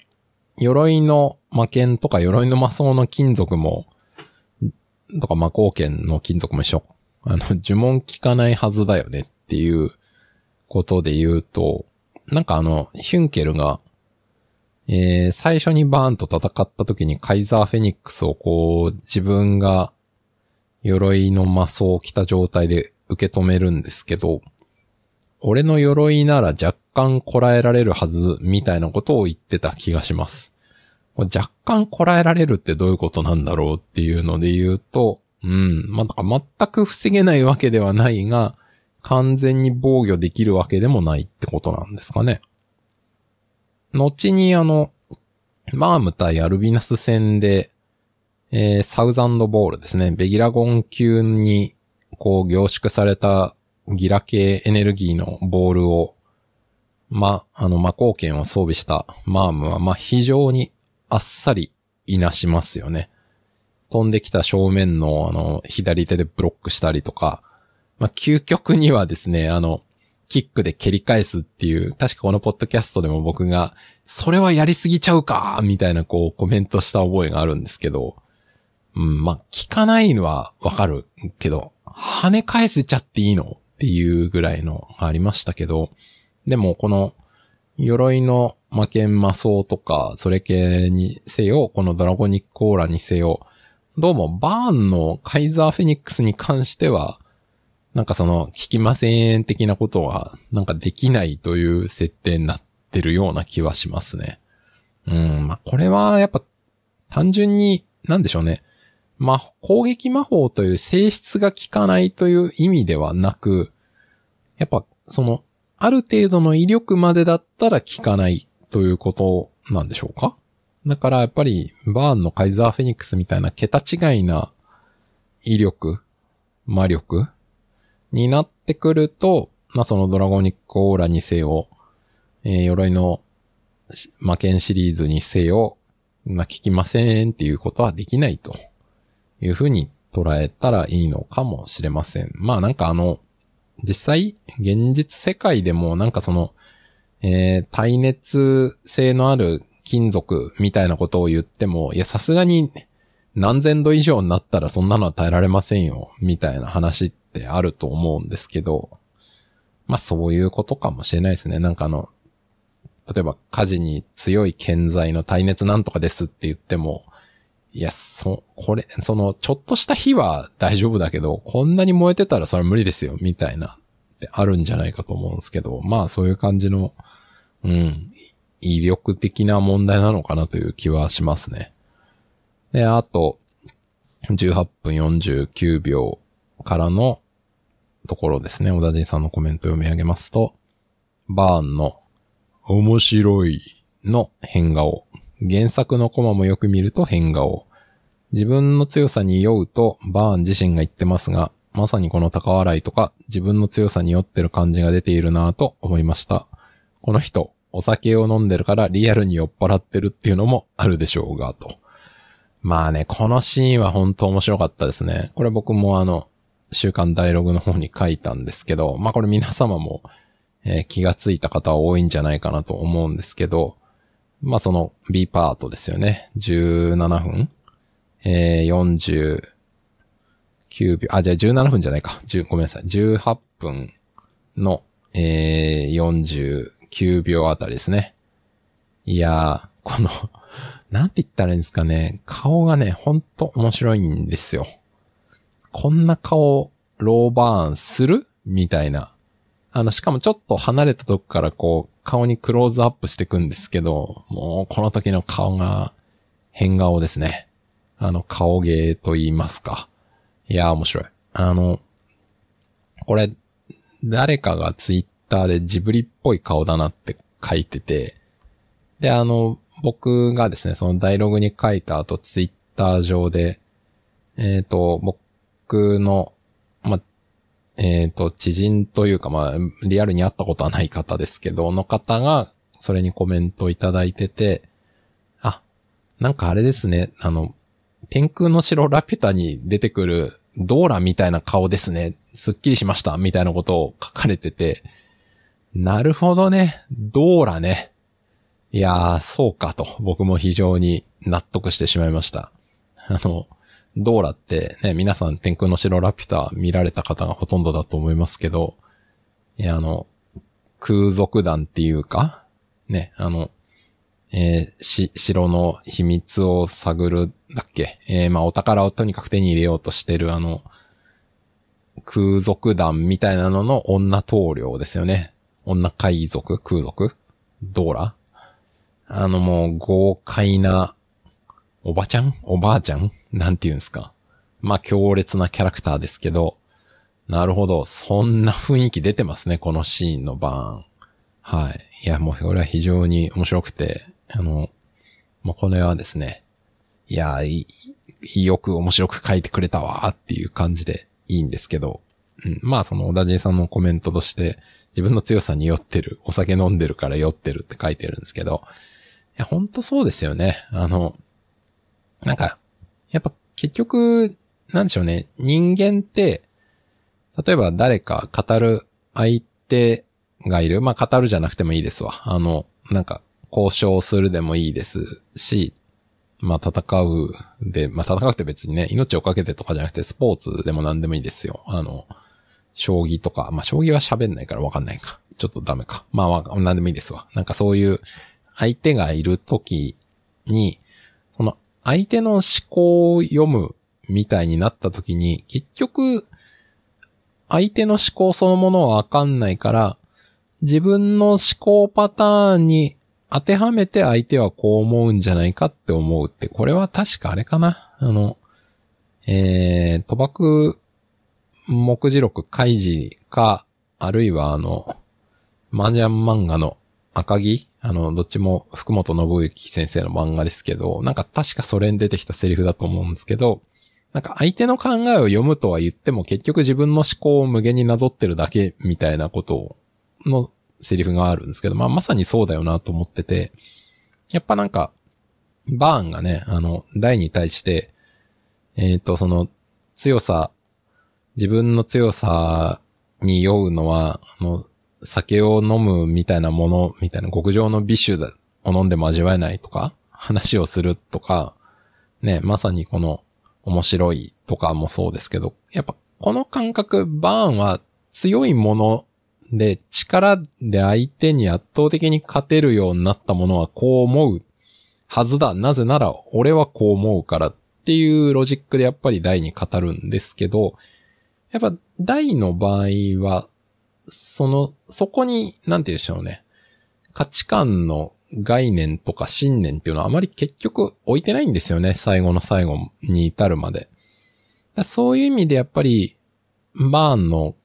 鎧の魔剣とか鎧の魔装の金属も、とか魔光剣の金属も一緒。あの、呪文効かないはずだよねっていうことで言うと、なんかあの、ヒュンケルが、えー、最初にバーンと戦った時にカイザーフェニックスをこう、自分が鎧の魔装を着た状態で受け止めるんですけど、俺の鎧なら若干こらえられるはず、みたいなことを言ってた気がします。若干こらえられるってどういうことなんだろうっていうので言うと、うん、まあ、全く防げないわけではないが、完全に防御できるわけでもないってことなんですかね。後にあの、マーム対アルビナス戦で、えー、サウザンドボールですね。ベギラゴン級に、こう凝縮されたギラ系エネルギーのボールを、ま、あの、魔光剣を装備したマームは、ま非常にあっさりいなしますよね。飛んできた正面のあの、左手でブロックしたりとか、まあ、究極にはですね、あの、キックで蹴り返すっていう、確かこのポッドキャストでも僕が、それはやりすぎちゃうかみたいなこうコメントした覚えがあるんですけど、うん、まあ、聞かないのはわかるけど、跳ね返せちゃっていいの？っていうぐらいのありましたけど、でもこの、鎧の魔剣魔装とか、それ系にせよ、このドラゴニックオーラにせよ、どうもバーンのカイザーフェニックスに関しては、なんかその、聞きません的なことは、なんかできないという設定になってるような気はしますね。うん、まあ、これはやっぱ、単純に、なんでしょうね。まあ、攻撃魔法という性質が効かないという意味ではなく、やっぱ、その、ある程度の威力までだったら効かないということなんでしょうか？だからやっぱり、バーンのカイザーフェニックスみたいな桁違いな威力、魔力になってくると、まあ、そのドラゴニックオーラにせよ、えー、鎧の魔剣シリーズにせよ、まあ、聞きませんっていうことはできないというふうに捉えたらいいのかもしれません。まあなんかあの、実際、現実世界でもなんかその、えー、耐熱性のある金属みたいなことを言っても、いや、さすがに何千度以上になったらそんなのは耐えられませんよ、みたいな話っってあると思うんですけど、まあそういうことかもしれないですね。なんかあの、例えば火事に強い建材の耐熱なんとかですって言っても、いや、そ、これ、その、ちょっとした火は大丈夫だけど、こんなに燃えてたらそれは無理ですよ、みたいな、ってあるんじゃないかと思うんですけど、まあそういう感じの、うん、威力的な問題なのかなという気はしますね。で、あと、18分49秒からのところですね。小田人さんのコメントを読み上げますと、バーンの面白いの変顔。原作のコマもよく見ると変顔。自分の強さに酔うとバーン自身が言ってますが、まさにこの高笑いとか自分の強さに酔ってる感じが出ているなぁと思いました。この人、お酒を飲んでるからリアルに酔っ払ってるっていうのもあるでしょうが、と。まあね、このシーンは本当面白かったですね。これ僕もあの、週刊ダイログの方に書いたんですけど、まあこれ皆様も、えー、気がついた方は多いんじゃないかなと思うんですけど、まあその B パートですよね。17分えー、49秒、あ、じゃあ17分じゃないか。ごめんなさい。18分の、えー、49秒あたりですね。いやー、このなんて言ったらいいんですかね。顔がね、ほんと面白いんですよ。こんな顔、ローバーンする？みたいな。あの、しかもちょっと離れたとこからこう、顔にクローズアップしていくんですけど、もうこの時の顔が変顔ですね。あの、顔芸と言いますか。いや、面白い。あの、これ、誰かがツイッターでジブリっぽい顔だなって書いてて、で、あの、僕がですね、そのダイログに書いた後、ツイッター上で、えっ、ー、と、僕の、ま、えっ、ー、と、知人というか、まあ、リアルに会ったことはない方ですけど、の方が、それにコメントいただいてて、あ、なんかあれですね、あの、天空の城ラピュタに出てくるドーラみたいな顔ですね。すっきりしました。みたいなことを書かれてて、なるほどね。ドーラね。いやー、そうかと、僕も非常に納得してしまいました。あの、ドーラってね、皆さん天空の城ラピュタ見られた方がほとんどだと思いますけど、いや、あの、空賊団っていうか、ね、あの、えー、し、城の秘密を探るだっけえー、まあ、お宝をとにかく手に入れようとしてるあの、空賊団みたいなのの女棟梁ですよね。女海賊空賊ドーラあのもう豪快な、おばちゃんおばあちゃんなんて言うんすか。まあ強烈なキャラクターですけど、なるほど。そんな雰囲気出てますね、このシーンのバーン。はい。いや、もうこれは非常に面白くて、あの、もうこの絵はですね、いや、い、よく面白く書いてくれたわっていう感じでいいんですけど、うん、まあその小田人さんのコメントとして、自分の強さに酔ってる、お酒飲んでるから酔ってるって書いてるんですけど、いや、ほんとそうですよね。あの、なんか、やっぱ結局、なんでしょうね。人間って、例えば誰か語る相手がいる。まあ、語るじゃなくてもいいですわ。あの、なんか、交渉するでもいいですし、まあ、戦うで、まあ、戦うって別にね、命をかけてとかじゃなくて、スポーツでも何でもいいですよ。あの、将棋とか、まあ、将棋は喋んないからわかんないか。ちょっとダメか。まあ、何でもいいですわ。なんかそういう、相手がいるときに、相手の思考を読むみたいになったときに、結局、相手の思考そのものはわかんないから、自分の思考パターンに当てはめて相手はこう思うんじゃないかって思うって、これは確かあれかな。あの、えー、賭博目次録開示か、あるいはあの、麻雀漫画の赤木あの、どっちも福本信之先生の漫画ですけど、なんか確かそれに出てきたセリフだと思うんですけど、なんか相手の考えを読むとは言っても結局自分の思考を無限になぞってるだけみたいなことのセリフがあるんですけど、まあまさにそうだよなと思ってて、やっぱなんか、バーンがね、あの、大に対して、えっ、ー、と、その、強さ、自分の強さに酔うのは、あの、酒を飲むみたいなもの、みたいな極上の美酒を飲んでも味わえないとか、話をするとか、ね、まさにこの面白いとかもそうですけど、やっぱこの感覚、バーンは強いもので力で相手に圧倒的に勝てるようになったものはこう思うはずだ。なぜなら俺はこう思うからっていうロジックでやっぱり大に語るんですけど、やっぱ大の場合はその、そこに、なんて言うんでしょうね。価値観の概念とか信念っていうのはあまり結局置いてないんですよね。最後の最後に至るまで。そういう意味でやっぱり、バーンの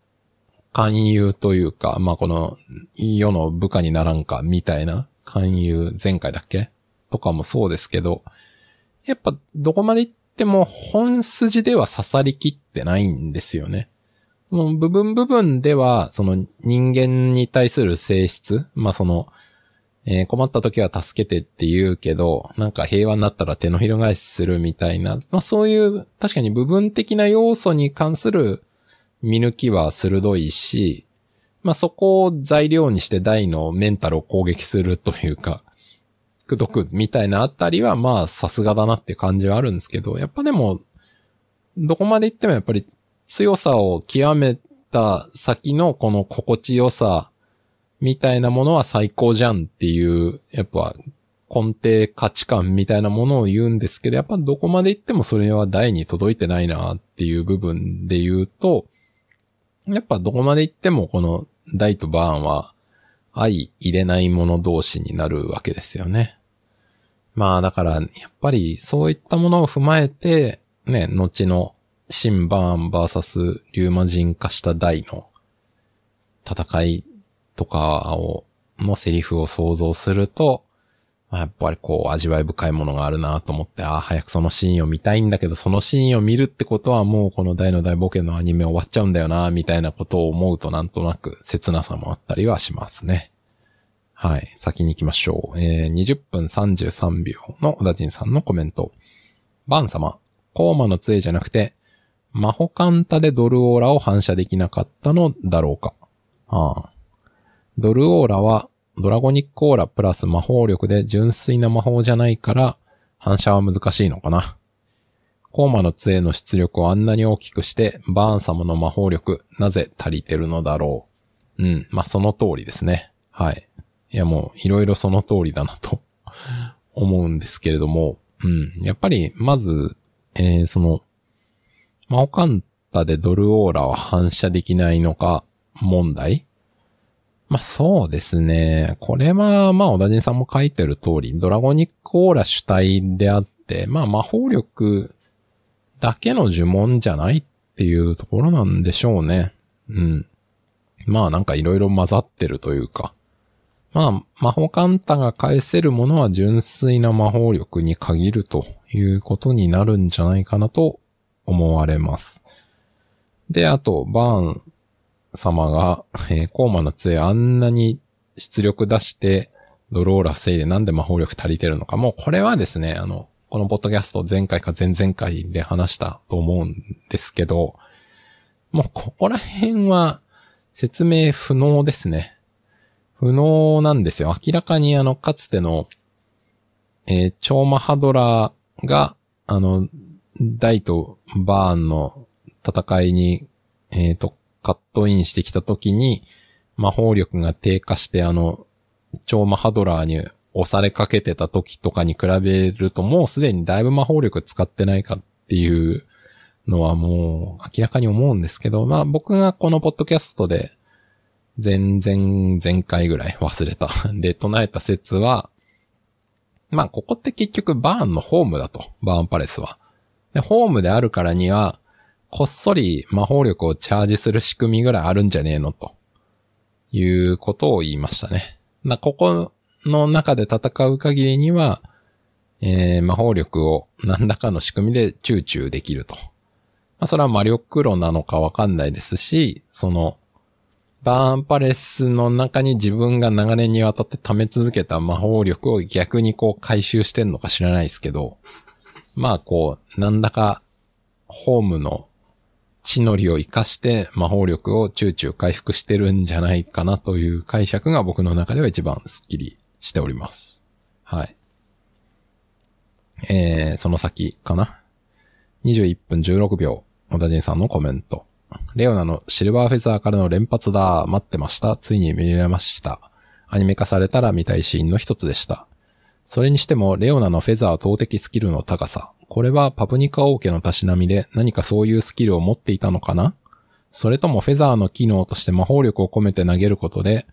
勧誘というか、まあこの世の部下にならんかみたいな勧誘前回だっけ？とかもそうですけど、やっぱどこまで行っても本筋では刺さりきってないんですよね。その部分部分では、その人間に対する性質、まあその、えー、困った時は助けてって言うけど、なんか平和になったら手のひら返しするみたいな、まあそういう確かに部分的な要素に関する見抜きは鋭いし、まあそこを材料にして大のメンタルを攻撃するというか、くどくみたいなあたりはまあさすがだなって感じはあるんですけど、やっぱでも、どこまで行ってもやっぱり強さを極めた先のこの心地よさみたいなものは最高じゃんっていう、やっぱ根底価値観みたいなものを言うんですけど、やっぱどこまで行ってもそれは台に届いてないなっていう部分で言うと、やっぱどこまで行ってもこの大とバーンは相入れないもの同士になるわけですよね。まあだから、やっぱりそういったものを踏まえて、ね、後のシンバーンバーサスリューマ人化した大の戦いとかを、のセリフを想像すると、やっぱりこう味わい深いものがあるなと思って、ああ、早くそのシーンを見たいんだけど、そのシーンを見るってことはもうこの大の大冒険のアニメ終わっちゃうんだよな、みたいなことを思うとなんとなく切なさもあったりはしますね。はい。先に行きましょう。えー、20分33秒の小田人さんのコメント。バン様、コーマの杖じゃなくて、マホカンタでドルオーラを反射できなかったのだろうか。ああ。ドルオーラはドラゴニックオーラプラス魔法力で純粋な魔法じゃないから反射は難しいのかな。コーマの杖の出力をあんなに大きくしてバーン様の魔法力なぜ足りてるのだろう。うん。まあ、その通りですね。はい。いやもういろいろその通りだなと 思うんですけれども、うん。やっぱりまず、えー、そのまあ、オカンタでドルオーラは反射できないのか問題？まあ、そうですね。これは、まあ、小田人さんも書いてる通り、ドラゴニックオーラ主体であって、まあ、魔法力だけの呪文じゃないっていうところなんでしょうね。うん。まあ、なんかいろいろ混ざってるというか。まあ、魔法カンタが返せるものは純粋な魔法力に限るということになるんじゃないかなと思われます。で、あと、バーン様が、えー、コーマの杖あんなに出力出して、ドローラ防いでなんで魔法力足りてるのか。もうこれはですね、あの、このポッドキャスト前回か前々回で話したと思うんですけど、もうここら辺は説明不能ですね。不能なんですよ。明らかにあの、かつての、えー、超マハドラが、あの、ダイとバーンの戦いに、えっ、ー、と、カットインしてきた時に、魔法力が低下してあの、超マハドラーに押されかけてた時とかに比べるともうすでにだいぶ魔法力使ってないかっていうのはもう明らかに思うんですけど、まあ僕がこのポッドキャストで全然前回ぐらい忘れたで唱えた説は、まあここって結局バーンのホームだと、バーンパレスは。で、ホームであるからには、こっそり魔法力をチャージする仕組みぐらいあるんじゃねえのと。いうことを言いましたね。ま、ここの中で戦う限りには、えー、魔法力を何らかの仕組みでチューチューできると。まあ、それは魔力炉なのかわかんないですし、その、バーンパレスの中に自分が流れにわたって溜め続けた魔法力を逆にこう回収してんのか知らないですけど、まあこう、なんだか、ホームの地のりを活かして魔法力をチューチュー回復してるんじゃないかなという解釈が僕の中では一番スッキリしております。はい。えー、その先かな？21分16秒、小田人さんのコメント。レオナのシルバーフェザーからの連発だ。待ってました。ついに見れました。アニメ化されたら見たいシーンの一つでした。それにしても、レオナのフェザー投擲スキルの高さ。これはパプニカ王家のたしなみで何かそういうスキルを持っていたのかな？それともフェザーの機能として魔法力を込めて投げることで、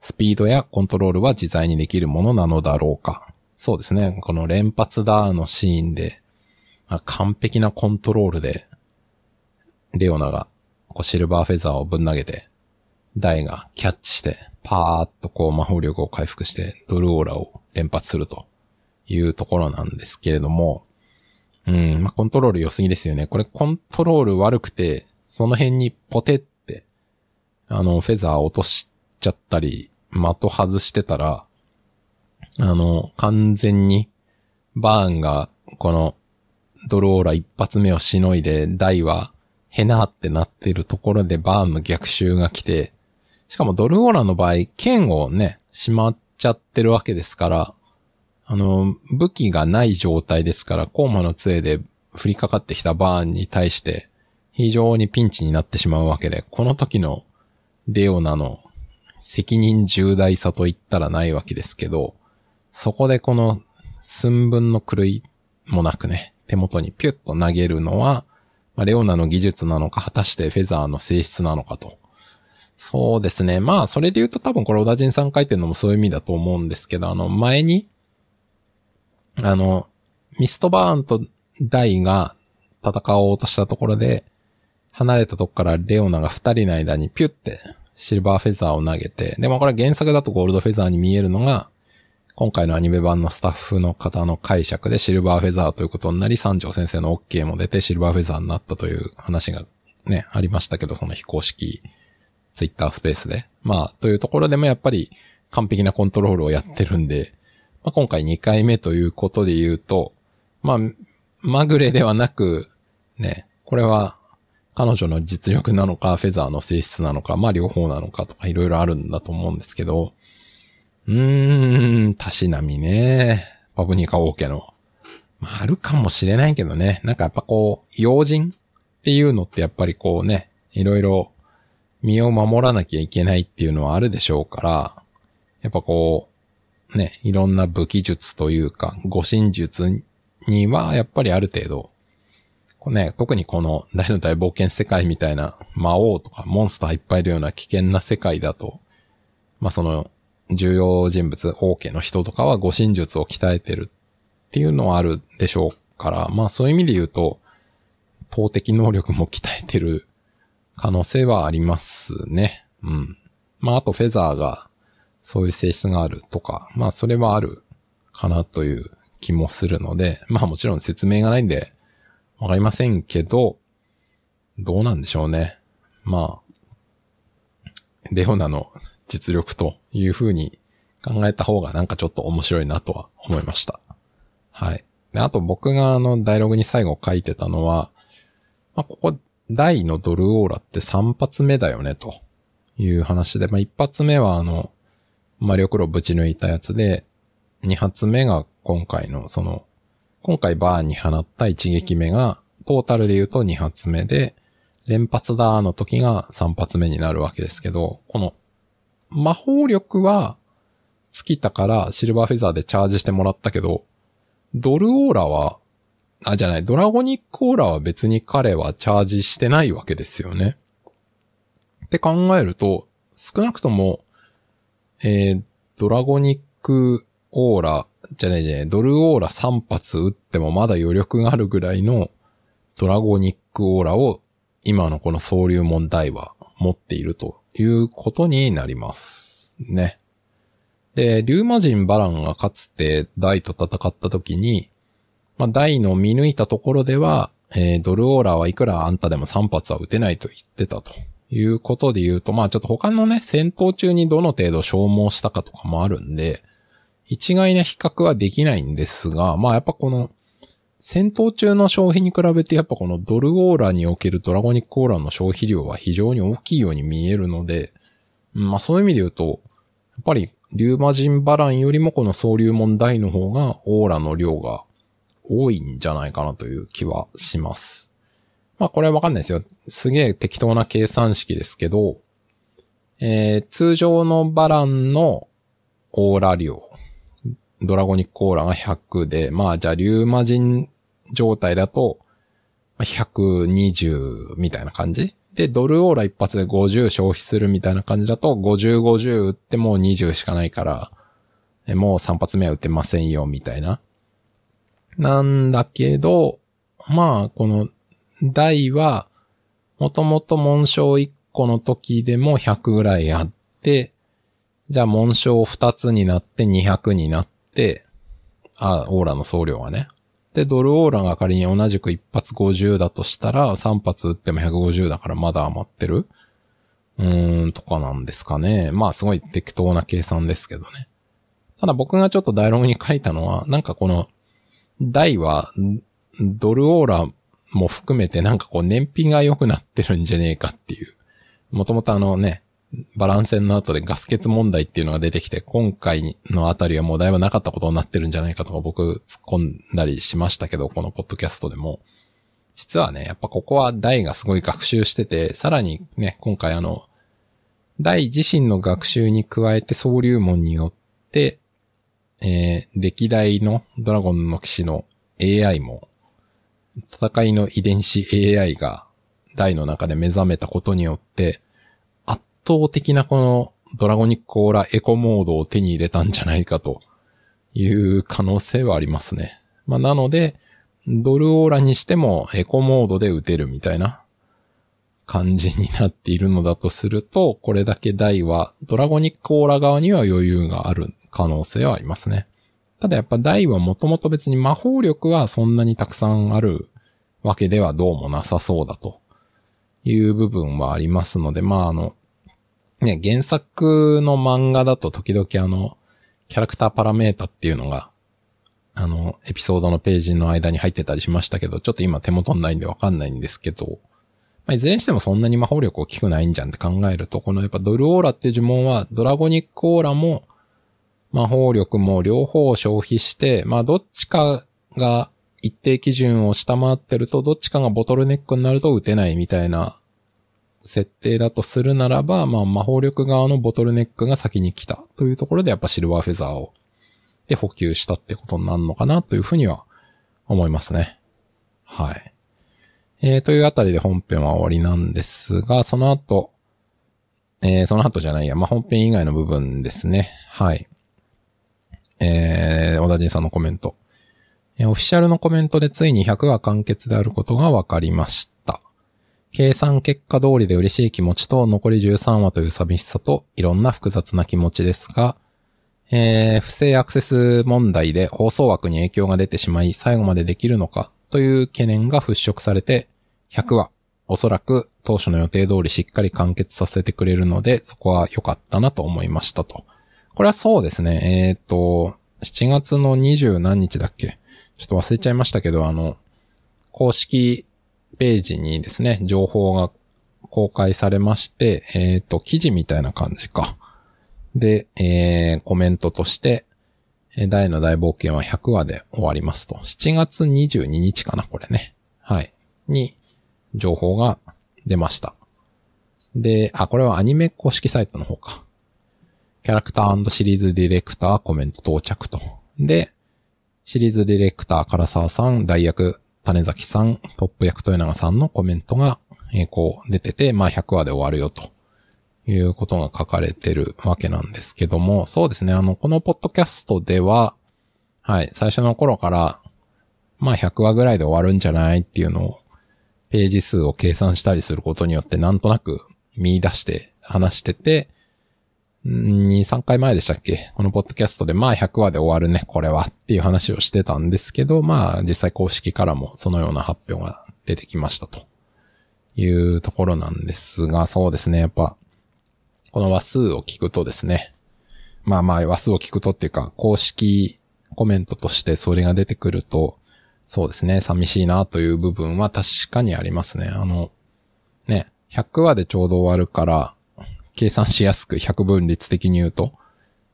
スピードやコントロールは自在にできるものなのだろうか。そうですね。この連発ダーのシーンで、まあ、完璧なコントロールで、レオナがこうシルバーフェザーをぶん投げて、ダイがキャッチして、パーッとこう魔法力を回復して、ドルオーラを連発するというところなんですけれども、うん、まあ、コントロール良すぎですよね。これコントロール悪くて、その辺にポテって、あの、フェザー落としちゃったり、的外してたら、あの、完全に、バーンが、この、ドローラ一発目をしのいで、ダイは、ヘナーってなってるところでバーンの逆襲が来て、しかもドルオーラの場合、剣をね、しまっちゃってるわけですから、あの、武器がない状態ですから、コーマの杖で降りかかってきたバーンに対して、非常にピンチになってしまうわけで、この時のレオナの責任重大さと言ったらないわけですけど、そこでこの寸分の狂いもなくね、手元にピュッと投げるのは、まあ、レオナの技術なのか、果たしてフェザーの性質なのかと。そうですね。まあ、それで言うと多分これ小田人さん書いてるのもそういう意味だと思うんですけど、あの、前に、あの、ミストバーンとダイが戦おうとしたところで、離れたとこからレオナが二人の間にピュってシルバーフェザーを投げて、でもこれ原作だとゴールドフェザーに見えるのが、今回のアニメ版のスタッフの方の解釈でシルバーフェザーということになり、三条先生の OK も出てシルバーフェザーになったという話がね、ありましたけど、その非公式ツイッタースペースで。まあ、というところでもやっぱり完璧なコントロールをやってるんで、まあ、今回2回目ということで言うと、まあ、まぐれではなく、ね、これは彼女の実力なのか、フェザーの性質なのか、まあ両方なのかとかいろいろあるんだと思うんですけど、うーん、たしなみね。パブニカ王家の。まあ、あるかもしれないけどね。なんかやっぱこう、用心っていうのってやっぱりこうね、いろいろ身を守らなきゃいけないっていうのはあるでしょうから、やっぱこう、ね、いろんな武器術というか、護身術にはやっぱりある程度こうね、特にこの大の大冒険世界みたいな魔王とかモンスターいっぱいいるような危険な世界だと、まあその重要人物、王家の人とかは護身術を鍛えてるっていうのはあるでしょうから、まあそういう意味で言うと、投擲能力も鍛えてる可能性はありますね。うん。まああとフェザーがそういう性質があるとか、まあそれはあるかなという気もするので、まあもちろん説明がないんで、わかりませんけど、どうなんでしょうね。まあ、レオナの実力という風に考えた方がなんかちょっと面白いなとは思いました。はい。で、あと僕があの、ダイログに最後書いてたのは、まあ、ここ、大のドルオーラって3発目だよね、という話で、まあ、1発目はあの、マリオクロぶち抜いたやつで、2発目が今回のその、今回バーンに放った一撃目が、トータルで言うと2発目で、連発だーの時が3発目になるわけですけど、この、魔法力は、尽きたからシルバーフェザーでチャージしてもらったけど、ドルオーラは、あ、じゃない、ドラゴニックオーラは別に彼はチャージしてないわけですよね。って考えると、少なくとも、えー、ドラゴニックオーラじゃねえじゃねえ、ドルオーラ3発撃ってもまだ余力があるぐらいのドラゴニックオーラを今のこの総流問題は持っているということになりますね。で、リューマ人バランがかつてダイと戦った時に、まあ、ダイの見抜いたところでは、えー、ドルオーラはいくらあんたでも3発は撃てないと言ってたということで言うと、まあちょっと他のね、戦闘中にどの程度消耗したかとかもあるんで、一概な比較はできないんですが、まあやっぱこの、戦闘中の消費に比べてやっぱこのドルオーラにおけるドラゴニックオーラの消費量は非常に大きいように見えるので、まあそういう意味で言うと、やっぱりリューマジンバランよりもこの総流問題の方がオーラの量が多いんじゃないかなという気はします。まあこれはわかんないですよ。すげえ適当な計算式ですけど、えー、通常のバランのオーラ量ドラゴニックオーラが100で、まあじゃあリューマジン状態だと、120みたいな感じ？で、ドルオーラ一発で50消費するみたいな感じだと、50、50打ってもう20しかないから、もう3発目は打てませんよ、みたいな。なんだけど、まあ、この、台は、もともと紋章1個の時でも100ぐらいあって、じゃあ紋章2つになって200になって、あ、オーラの総量がね。で、ドルオーラが仮に同じく一発50だとしたら、3発撃っても150だからまだ余ってるうーん、とかなんですかね。まあ、すごい適当な計算ですけどね。ただ僕がちょっとダイログに書いたのは、なんかこの、台は、ドルオーラも含めてなんかこう燃費が良くなってるんじゃねえかっていう。もともとあのね、バラン戦の後でガス欠問題っていうのが出てきて、今回のあたりはもうだいぶなかったことになってるんじゃないかとか僕突っ込んだりしましたけど、このポッドキャストでも。実はね、やっぱここは大がすごい学習してて、さらにね、今回あの、大自身の学習に加えて総流門によって、えー、歴代のドラゴンの騎士の AI も、戦いの遺伝子 AI が大の中で目覚めたことによって、圧倒的なこのドラゴニックオーラエコモードを手に入れたんじゃないかという可能性はありますね。まあ、なので、ドルオーラにしてもエコモードで打てるみたいな感じになっているのだとすると、これだけ台はドラゴニックオーラ側には余裕がある可能性はありますね。ただやっぱ台はもともと別に魔法力はそんなにたくさんあるわけではどうもなさそうだという部分はありますので、まああの、ね、原作の漫画だと時々あの、キャラクターパラメータっていうのが、あの、エピソードのページの間に入ってたりしましたけど、ちょっと今手元にないんでわかんないんですけど、まあ、いずれにしてもそんなに魔法力大きくないんじゃんって考えると、このやっぱドルオーラっていう呪文は、ドラゴニックオーラも、魔法力も両方消費して、まあどっちかが一定基準を下回ってると、どっちかがボトルネックになると打てないみたいな設定だとするならば、まあ魔法力側のボトルネックが先に来たというところでやっぱシルバーフェザーをで補給したってことになるのかなというふうには思いますね。はい。えー、というあたりで本編は終わりなんですが、その後、えー、その後じゃないや、まあ、本編以外の部分ですね。はい。えー、小田人さんのコメント。えー、オフィシャルのコメントでついに100話完結であることが分かりました。計算結果通りで嬉しい気持ちと残り13話という寂しさといろんな複雑な気持ちですが、えー、不正アクセス問題で放送枠に影響が出てしまい最後までできるのかという懸念が払拭されて、100話、おそらく当初の予定通りしっかり完結させてくれるので、そこは良かったなと思いましたと。これはそうですね、えっ、ー、と、7月の20何日だっけ？ちょっと忘れちゃいましたけど、あの、公式ページにですね、情報が公開されまして、えっ、ー、と、記事みたいな感じか。で、えー、コメントとして、大の大冒険は100話で終わりますと。7月22日かな、これね。はい。に、情報が出ました。で、あ、これはアニメ公式サイトの方か。キャラクターシリーズディレクターコメント到着と。で、シリーズディレクター唐沢さん、代役種崎さん、トップ役豊永さんのコメントが、えー、こう出てて、まあ100話で終わるよと。いうことが書かれてるわけなんですけども、そうですね、あの、このポッドキャストでは、はい、最初の頃から、まあ100話ぐらいで終わるんじゃないっていうのを、ページ数を計算したりすることによってなんとなく見出して話してて、2、3回前でしたっけ？このポッドキャストで、まあ100話で終わるね、これはっていう話をしてたんですけど、まあ実際公式からもそのような発表が出てきましたと。いうところなんですが、そうですね、やっぱこの話数を聞くとですね、まあまあ話数を聞くとっていうか、公式コメントとしてそれが出てくると、そうですね、寂しいなという部分は確かにありますね。あの、ね、100話でちょうど終わるから、計算しやすく100分率的に言うと、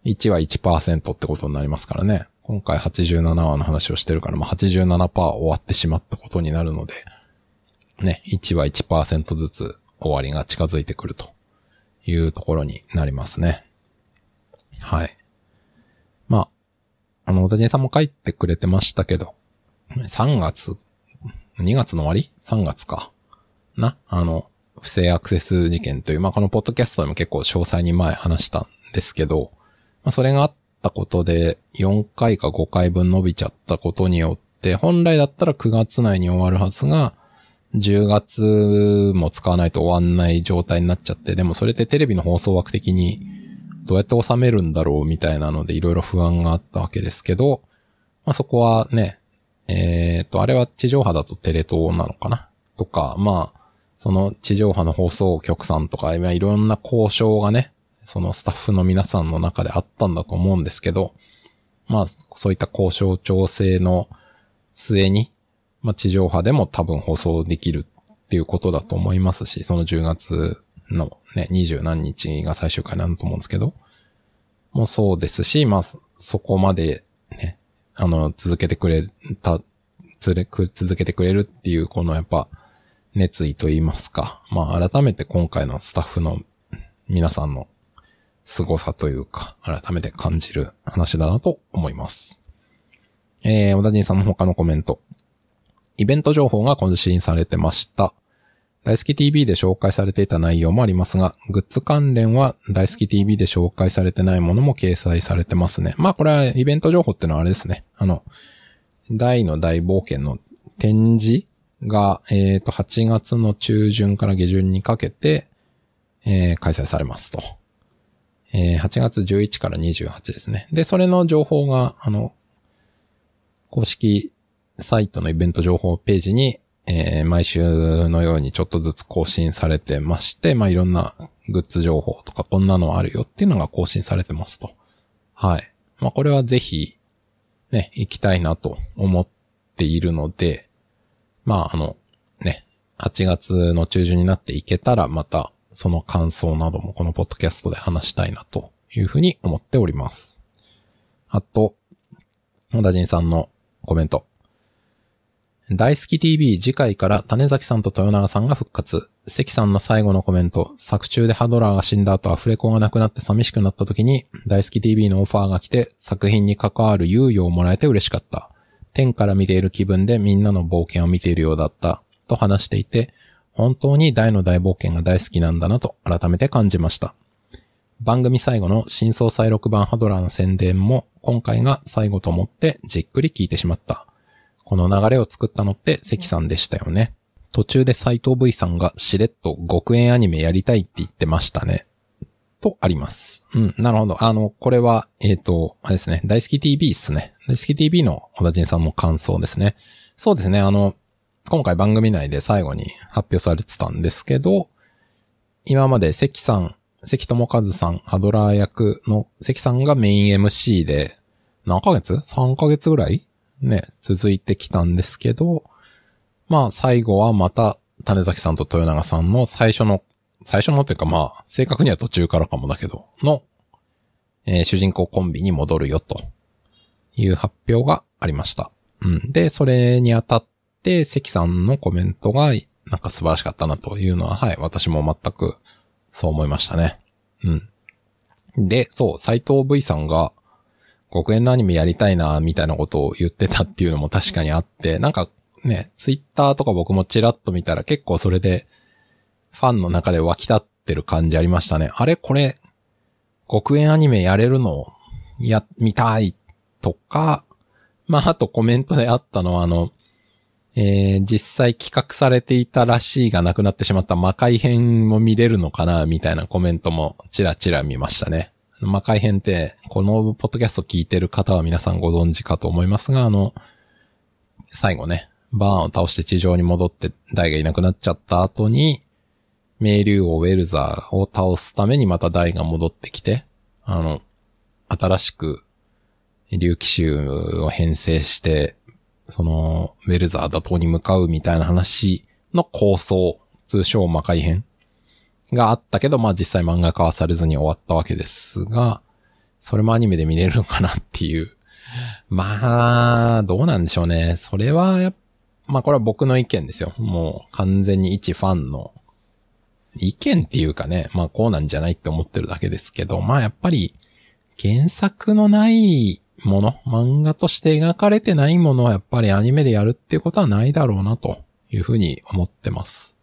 1は1%ってことになりますからね。今回87話の話をしてるから、まあ、87%終わってしまったことになるので、ね、1は1%ずつ終わりが近づいてくるというところになりますね。はい。まあ、あの、小田人さんも書いてくれてましたけど、3月、2月の終わり ?3 月か。な、あの、不正アクセス事件という、まあ、このポッドキャストでも結構詳細に前話したんですけど、まあ、それがあったことで、4回か5回分伸びちゃったことによって、本来だったら9月内に終わるはずが、10月も使わないと終わんない状態になっちゃって、でもそれってテレビの放送枠的にどうやって収めるんだろうみたいなのでいろいろ不安があったわけですけど、まあそこはね、えっ、ー、と、あれは地上波だとテレ東なのかな？とか、まあ、その地上波の放送局さんとか、いろんな交渉がね、そのスタッフの皆さんの中であったんだと思うんですけど、まあ、そういった交渉調整の末に、まあ、地上波でも多分放送できるっていうことだと思いますし、その10月のね、20何日が最終回なんだと思うんですけど、もうそうですし、まあ、そこまでね、あの、続けてくれた、つれ、続けてくれるっていう、このやっぱ、熱意と言いますか。まあ、改めて今回のスタッフの皆さんの凄さというか、改めて感じる話だなと思います。えー、小田人さんの他のコメント。イベント情報が更新されてました。大好き TV で紹介されていた内容もありますが、グッズ関連は大好き TV で紹介されてないものも掲載されてますね。まあこれはイベント情報ってのはあれですね。あの、大の大冒険の展示が、えっ、ー、と、8月の中旬から下旬にかけて、えー、開催されますと。えー、8月11から28ですね。で、それの情報が、あの、公式サイトのイベント情報ページに、えー、毎週のようにちょっとずつ更新されてまして、まあ、いろんなグッズ情報とかこんなのあるよっていうのが更新されてますと。はい。まあ、これはぜひ、ね、行きたいなと思っているので、まあ、あの、ね、8月の中旬になっていけたらまたその感想などもこのポッドキャストで話したいなというふうに思っております。あと、小田人さんのコメント。大好き TV 次回から種崎さんと豊永さんが復活。関さんの最後のコメント。作中でハドラーが死んだ後アフレコがなくなって寂しくなった時に、大好き TV のオファーが来て作品に関わる猶予をもらえて嬉しかった。天から見ている気分でみんなの冒険を見ているようだった。と話していて、本当に大の大冒険が大好きなんだなと改めて感じました。番組最後の新総裁6番ハドラーの宣伝も今回が最後と思ってじっくり聞いてしまった。この流れを作ったのって関さんでしたよね。途中で斎藤 V さんがしれっと極縁アニメやりたいって言ってましたね。とあります。うん、なるほど。あの、これは、えっ、ー、と、あれですね。大好き TV っすね。大好き TV の小田人さんの感想ですね。そうですね。あの、今回番組内で最後に発表されてたんですけど、今まで関さん、関智和さん、ハドラー役の関さんがメイン MC で、何ヶ月 ?3 ヶ月ぐらい？ね、続いてきたんですけど、まあ最後はまた種崎さんと豊永さんの最初の、最初のっていうかまあ、正確には途中からかもだけど、の、えー、主人公コンビに戻るよという発表がありました。うん。で、それにあたって、関さんのコメントがなんか素晴らしかったなというのは、はい、私も全くそう思いましたね。うん。で、そう、斎藤 V さんが、極限のアニメやりたいな、みたいなことを言ってたっていうのも確かにあって、なんかね、ツイッターとか僕もチラッと見たら結構それで、ファンの中で湧き立ってる感じありましたね。あれ？これ、極限アニメやれるの？や、見たいとか、まあ、あとコメントであったのはあの、えー、実際企画されていたらしいがなくなってしまった魔界編も見れるのかな？みたいなコメントもちらちら見ましたね。魔界編って、このポッドキャスト聞いてる方は皆さんご存知かと思いますが、あの、最後ね、バーンを倒して地上に戻ってダイがいなくなっちゃった後に、名竜王ウェルザーを倒すためにまたダイが戻ってきて、あの、新しく竜騎衆を編成して、その、ウェルザー打倒に向かうみたいな話の構想、通称魔界編があったけど、まあ実際漫画化はされずに終わったわけですが、それもアニメで見れるのかなっていう。まあ、どうなんでしょうね。それはやまあこれは僕の意見ですよ。もう完全に一ファンの意見っていうかね、まあこうなんじゃないって思ってるだけですけど、まあやっぱり原作のないもの、漫画として描かれてないものはやっぱりアニメでやるっていうことはないだろうなというふうに思ってます。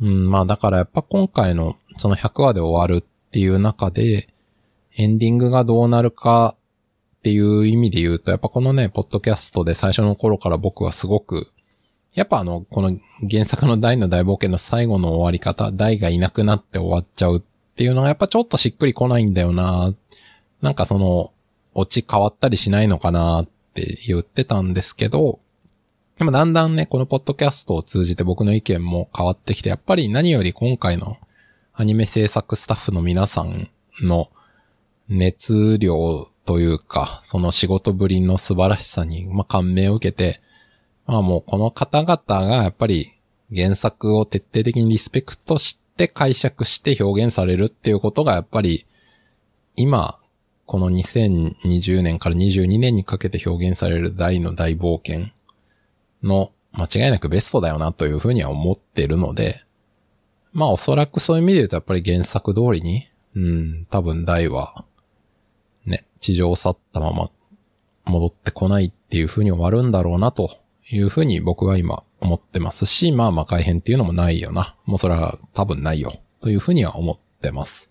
うん、まあだからやっぱ今回のその100話で終わるっていう中で、エンディングがどうなるかっていう意味で言うと、やっぱこのね、ポッドキャストで最初の頃から僕はすごく、やっぱあの、この原作の大の大冒険の最後の終わり方、大がいなくなって終わっちゃうっていうのがやっぱちょっとしっくりこないんだよな。なんかその、オチ変わったりしないのかなって言ってたんですけど、でもだんだんね、このポッドキャストを通じて僕の意見も変わってきて、やっぱり何より今回のアニメ制作スタッフの皆さんの熱量というか、その仕事ぶりの素晴らしさに、まあ、感銘を受けて、まあもうこの方々がやっぱり原作を徹底的にリスペクトして解釈して表現されるっていうことがやっぱり今、この2020年から22年にかけて表現される大の大冒険の間違いなくベストだよなというふうには思ってるので、まあおそらくそういう意味で言うとやっぱり原作通りに、うん、多分大は、ね、地上を去ったまま戻ってこないっていうふうに終わるんだろうなというふうに僕は今思ってますし、まあまあ改変っていうのもないよな。もうそれは多分ないよ。というふうには思ってます。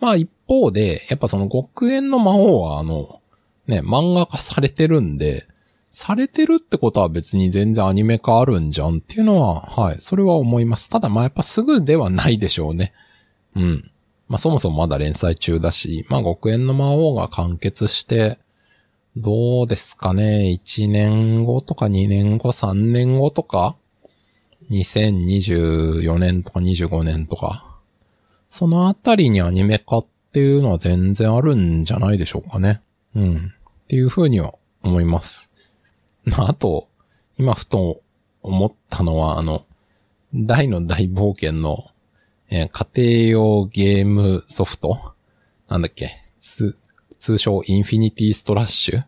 まあ一方で、やっぱその極限の魔王はあの、ね、漫画化されてるんで、されてるってことは別に全然アニメ化あるんじゃんっていうのは、はい、それは思います。ただまあやっぱすぐではないでしょうね。うん。まあそもそもまだ連載中だし、まあ極限の魔王が完結して、どうですかね、1年後とか2年後、3年後とか、2024年とか25年とか、そのあたりにアニメ化っていうのは全然あるんじゃないでしょうかね。うん。っていうふうには思います。まあ、あと、今ふと思ったのは、あの、大の大冒険の、えー、家庭用ゲームソフトなんだっけ、通称インフィニティストラッシュ？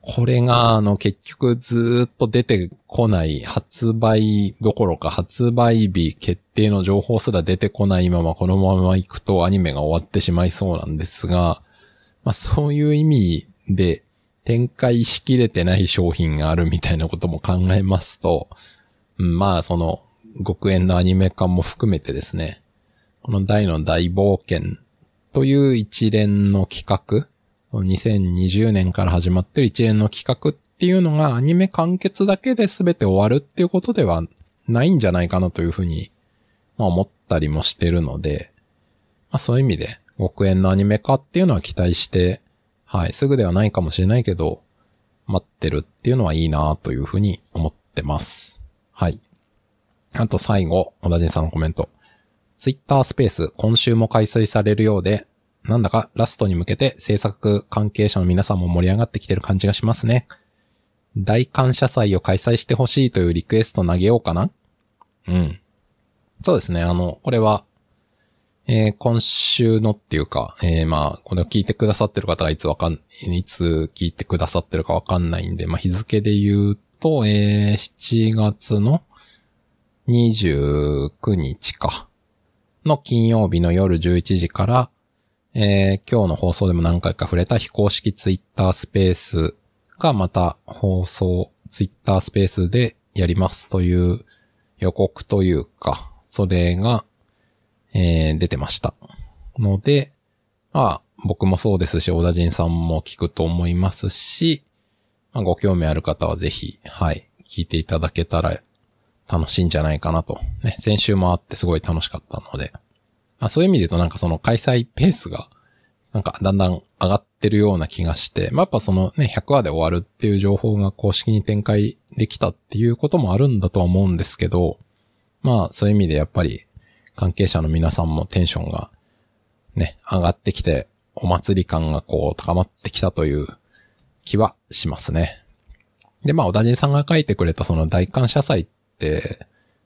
これが、あの、結局ずっと出てこない発売どころか発売日決定の情報すら出てこないままこのまま行くとアニメが終わってしまいそうなんですが、まあそういう意味で展開しきれてない商品があるみたいなことも考えますと、うん、まあその極限のアニメ化も含めてですね、この大の大冒険という一連の企画、2020年から始まってる一連の企画っていうのがアニメ完結だけで全て終わるっていうことではないんじゃないかなというふうに、まあ思ったりもしてるので、まあそういう意味で極限のアニメ化っていうのは期待してはい、すぐではないかもしれないけど、待ってるっていうのはいいなというふうに思ってます。はい。あと最後、小田人さんのコメント。ツイッタースペース今週も開催されるようで、なんだかラストに向けて制作関係者の皆さんも盛り上がってきてる感じがしますね。大感謝祭を開催してほしいというリクエスト投げようかな？うん。そうですね。あの、これはえー、今週のっていうか、えー、まあ、これを聞いてくださってる方がいつわかん、いつ聞いてくださってるかわかんないんで、まあ、日付で言うと、えー、7月の29日か、の金曜日の夜11時から、えー、今日の放送でも何回か触れた非公式ツイッタースペースがまた放送、ツイッタースペースでやりますという予告というか、それが、えー、出てました。ので、まあ、僕もそうですし、小田人さんも聞くと思いますし、まあ、ご興味ある方はぜひ、はい、聞いていただけたら楽しいんじゃないかなと。ね、先週もあってすごい楽しかったので。あそういう意味で言うとなんかその開催ペースが、なんかだんだん上がってるような気がして、まあ、やっぱそのね、100話で終わるっていう情報が公式に展開できたっていうこともあるんだとは思うんですけど、まあ、そういう意味でやっぱり関係者の皆さんもテンションがね、上がってきて、お祭り感がこう高まってきたという気はしますね。で、まあ、小田人さんが書いてくれたその大感謝祭っ、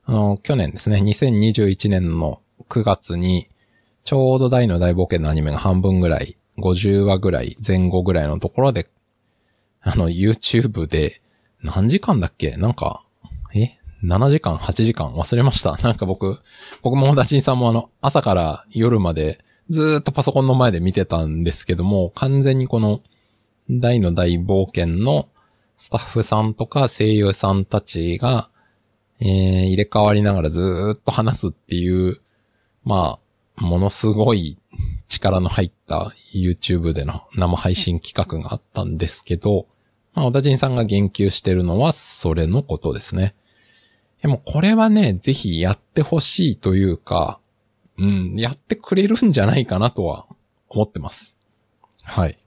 あの、去年ですね、2021年の9月に、ちょうど大の大冒険のアニメが半分ぐらい、50話ぐらい、前後ぐらいのところで、あの、YouTube で、何時間だっけ？なんか、え？7時間、8時間忘れました。なんか僕、僕もダチンさんもあの、朝から夜までずっとパソコンの前で見てたんですけども、完全にこの、大の大冒険のスタッフさんとか声優さんたちが、えー、入れ替わりながらずっと話すっていう、まあ、ものすごい力の入った YouTube での生配信企画があったんですけど、まあ、小田人さんが言及してるのはそれのことですね。でもこれはね、ぜひやってほしいというか、うん、やってくれるんじゃないかなとは思ってます。はい。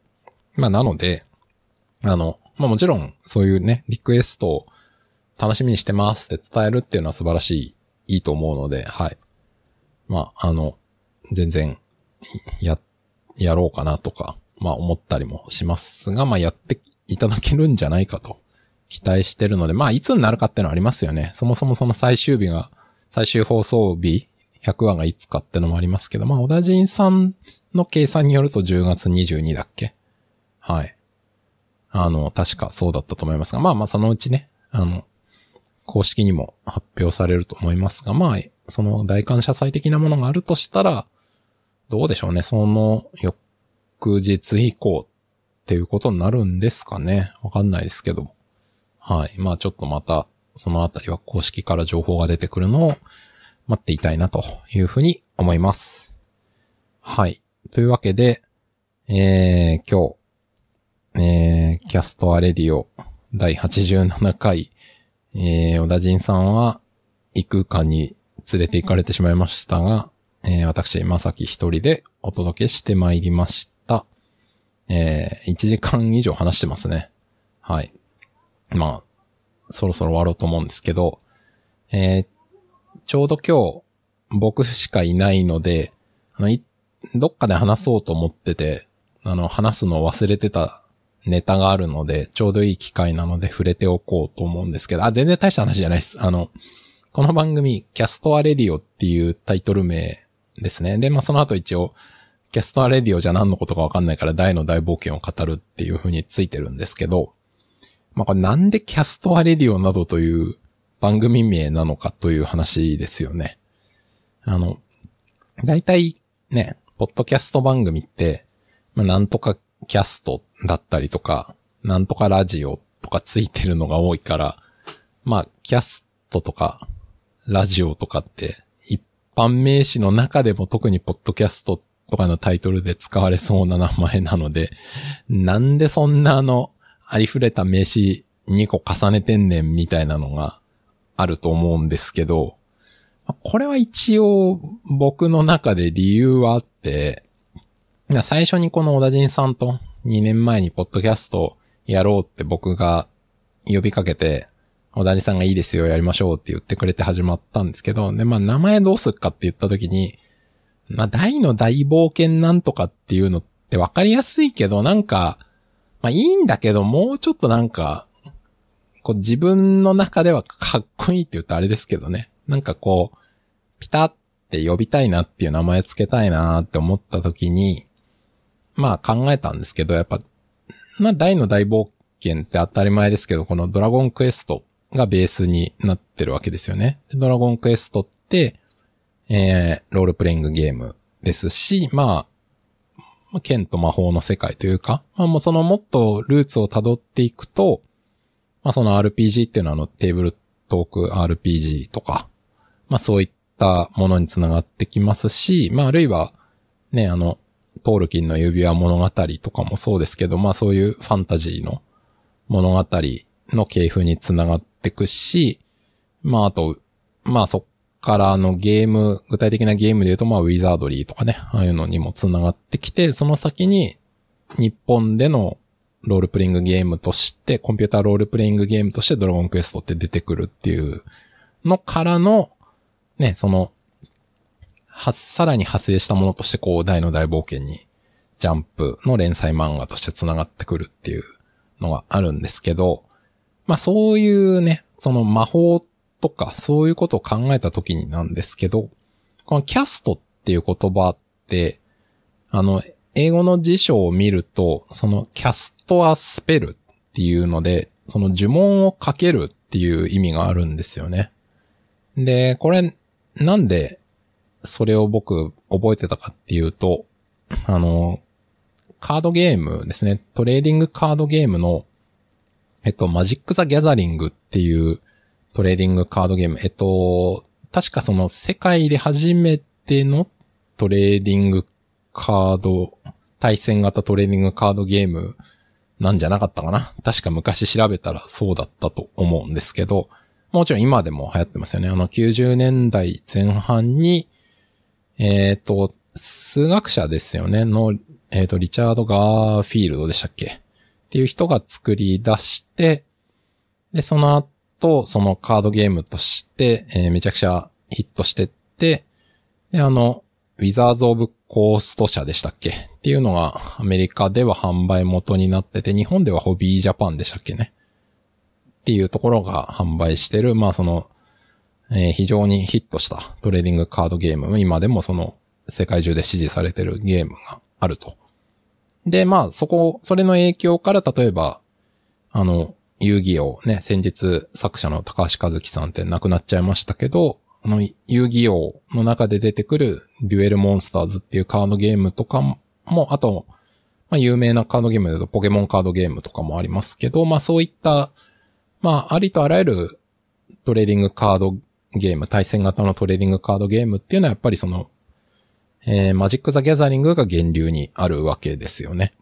まあなので、あの、まあもちろんそういうね、リクエストを楽しみにしてますって伝えるっていうのは素晴らしい、いいと思うので、はい。まあ、あの、全然、や、やろうかなとか、まあ思ったりもしますが、まあやっていただけるんじゃないかと期待してるので、まあ、いつになるかっていうのはありますよね。そもそもその最終日が、最終放送日、100話がいつかってのもありますけど、まあ、小田人さんの計算によると10月22だっけ？はい。あの、確かそうだったと思いますが、まあまあ、そのうちね、あの、公式にも発表されると思いますが、まあ、その大感謝祭的なものがあるとしたら、どうでしょうね。その翌日以降っていうことになるんですかね。わかんないですけど。はい。まあちょっとまたそのあたりは公式から情報が出てくるのを待っていたいなというふうに思います。はい。というわけで、えー、今日、えー、キャストアレディオ第87回、えー、小田人さんは異空間に連れて行かれてしまいましたが、えー、私、まさき一人でお届けしてまいりました。えー、1時間以上話してますね。はい。まあ、そろそろ終わろうと思うんですけど、えー、ちょうど今日、僕しかいないので、あの、どっかで話そうと思ってて、あの、話すのを忘れてたネタがあるので、ちょうどいい機会なので触れておこうと思うんですけど、あ、全然大した話じゃないです。あの、この番組、キャストアレディオっていうタイトル名ですね。で、まあ、その後一応、キャストアレディオじゃ何のことかわかんないからダイの大冒険を語るっていう風についてるんですけど、まあ、これなんでキャストアレディオなどという番組名なのかという話ですよね。あの、大体ね、ポッドキャスト番組って、まあ、なんとかキャストだったりとか、なんとかラジオとかついてるのが多いから、まあ、キャストとか、ラジオとかって、一般名詞の中でも特にポッドキャストとかのタイトルで使われそうな名前なので、なんでそんなあの、ありふれた名詞2個重ねてんねんみたいなのがあると思うんですけど、これは一応僕の中で理由はあって、最初にこの小田人さんと2年前にポッドキャストやろうって僕が呼びかけて、小田人さんがいいですよ、やりましょうって言ってくれて始まったんですけど、で、まあ名前どうすっかって言った時に、まあ大の大冒険なんとかっていうのってわかりやすいけど、なんか、まあいいんだけど、もうちょっとなんか、こう自分の中ではかっこいいって言うとあれですけどね。なんかこう、ピタって呼びたいなっていう名前つけたいなって思った時に、まあ考えたんですけど、やっぱ、まあ大の大冒険って当たり前ですけど、このドラゴンクエストがベースになってるわけですよね。ドラゴンクエストって、えー、ロールプレイングゲームですし、まあ、剣と魔法の世界というか、まあもうそのもっとルーツを辿っていくと、まあその RPG っていうのはあのテーブルトーク RPG とか、まあそういったものにつながってきますし、まああるいは、ね、あの、トールキンの指輪物語とかもそうですけど、まあそういうファンタジーの物語の系譜につながってくし、まああと、まあそっからのゲーム、具体的なゲームで言うとまあウィザードリーとかね、ああいうのにもつながってきて、その先に日本でのロールプレイングゲームとして、コンピューターロールプレイングゲームとしてドラゴンクエストって出てくるっていうのからの、ね、その、は、さらに派生したものとしてこう、大の大冒険に、ジャンプの連載漫画として繋がってくるっていうのがあるんですけど、まあそういうね、その魔法とかそういうことを考えた時になんですけど、このキャストっていう言葉って、あの、英語の辞書を見ると、そのキャストアスペルっていうので、その呪文をかけるっていう意味があるんですよね。で、これ、なんで、それを僕覚えてたかっていうと、あの、カードゲームですね。トレーディングカードゲームの、えっと、マジック・ザ・ギャザリングっていうトレーディングカードゲーム。えっと、確かその世界で初めてのトレーディングカード、対戦型トレーディングカードゲームなんじゃなかったかな確か昔調べたらそうだったと思うんですけど、もちろん今でも流行ってますよね。あの90年代前半に、えっ、ー、と、数学者ですよね、の、えっ、ー、と、リチャード・ガーフィールドでしたっけ？っていう人が作り出して、で、その後、そのカードゲームとして、えー、めちゃくちゃヒットしてって、で、あの、ウィザーズ・オブ・コースト社でしたっけ？っていうのがアメリカでは販売元になってて、日本ではホビージャパンでしたっけね？っていうところが販売してる、まあその、えー、非常にヒットしたトレーディングカードゲーム、今でもその世界中で支持されてるゲームがあると。で、まあそこ、それの影響から例えば、あの、遊戯王ね、先日作者の高橋和樹さんって亡くなっちゃいましたけど、あの、遊戯王の中で出てくるデュエルモンスターズっていうカードゲームとかも、あと、まあ、有名なカードゲームだとポケモンカードゲームとかもありますけど、まあそういった、まあありとあらゆるトレーディングカードゲーム、対戦型のトレーディングカードゲームっていうのはやっぱりその、えー、マジック・ザ・ギャザリングが源流にあるわけですよね。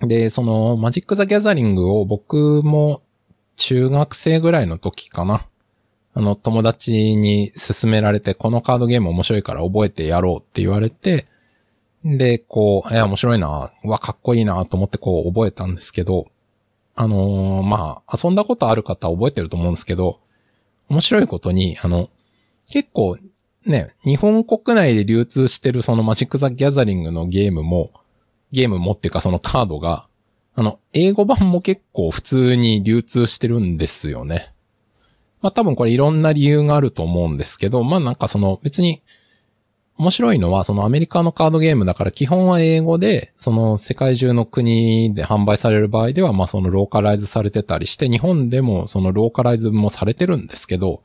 で、その、マジック・ザ・ギャザリングを僕も中学生ぐらいの時かな。あの、友達に勧められて、このカードゲーム面白いから覚えてやろうって言われて、で、こう、いや、面白いな、わ、かっこいいなと思ってこう覚えたんですけど、あのー、まあ、遊んだことある方覚えてると思うんですけど、面白いことに、あの、結構ね、日本国内で流通してるそのマジック・ザ・ギャザリングのゲームも、ゲームもっていうかそのカードが、あの、英語版も結構普通に流通してるんですよね。まあ多分これいろんな理由があると思うんですけど、まあなんかその別に面白いのはそのアメリカのカードゲームだから基本は英語で、その世界中の国で販売される場合ではまあそのローカライズされてたりして、日本でもそのローカライズもされてるんですけど、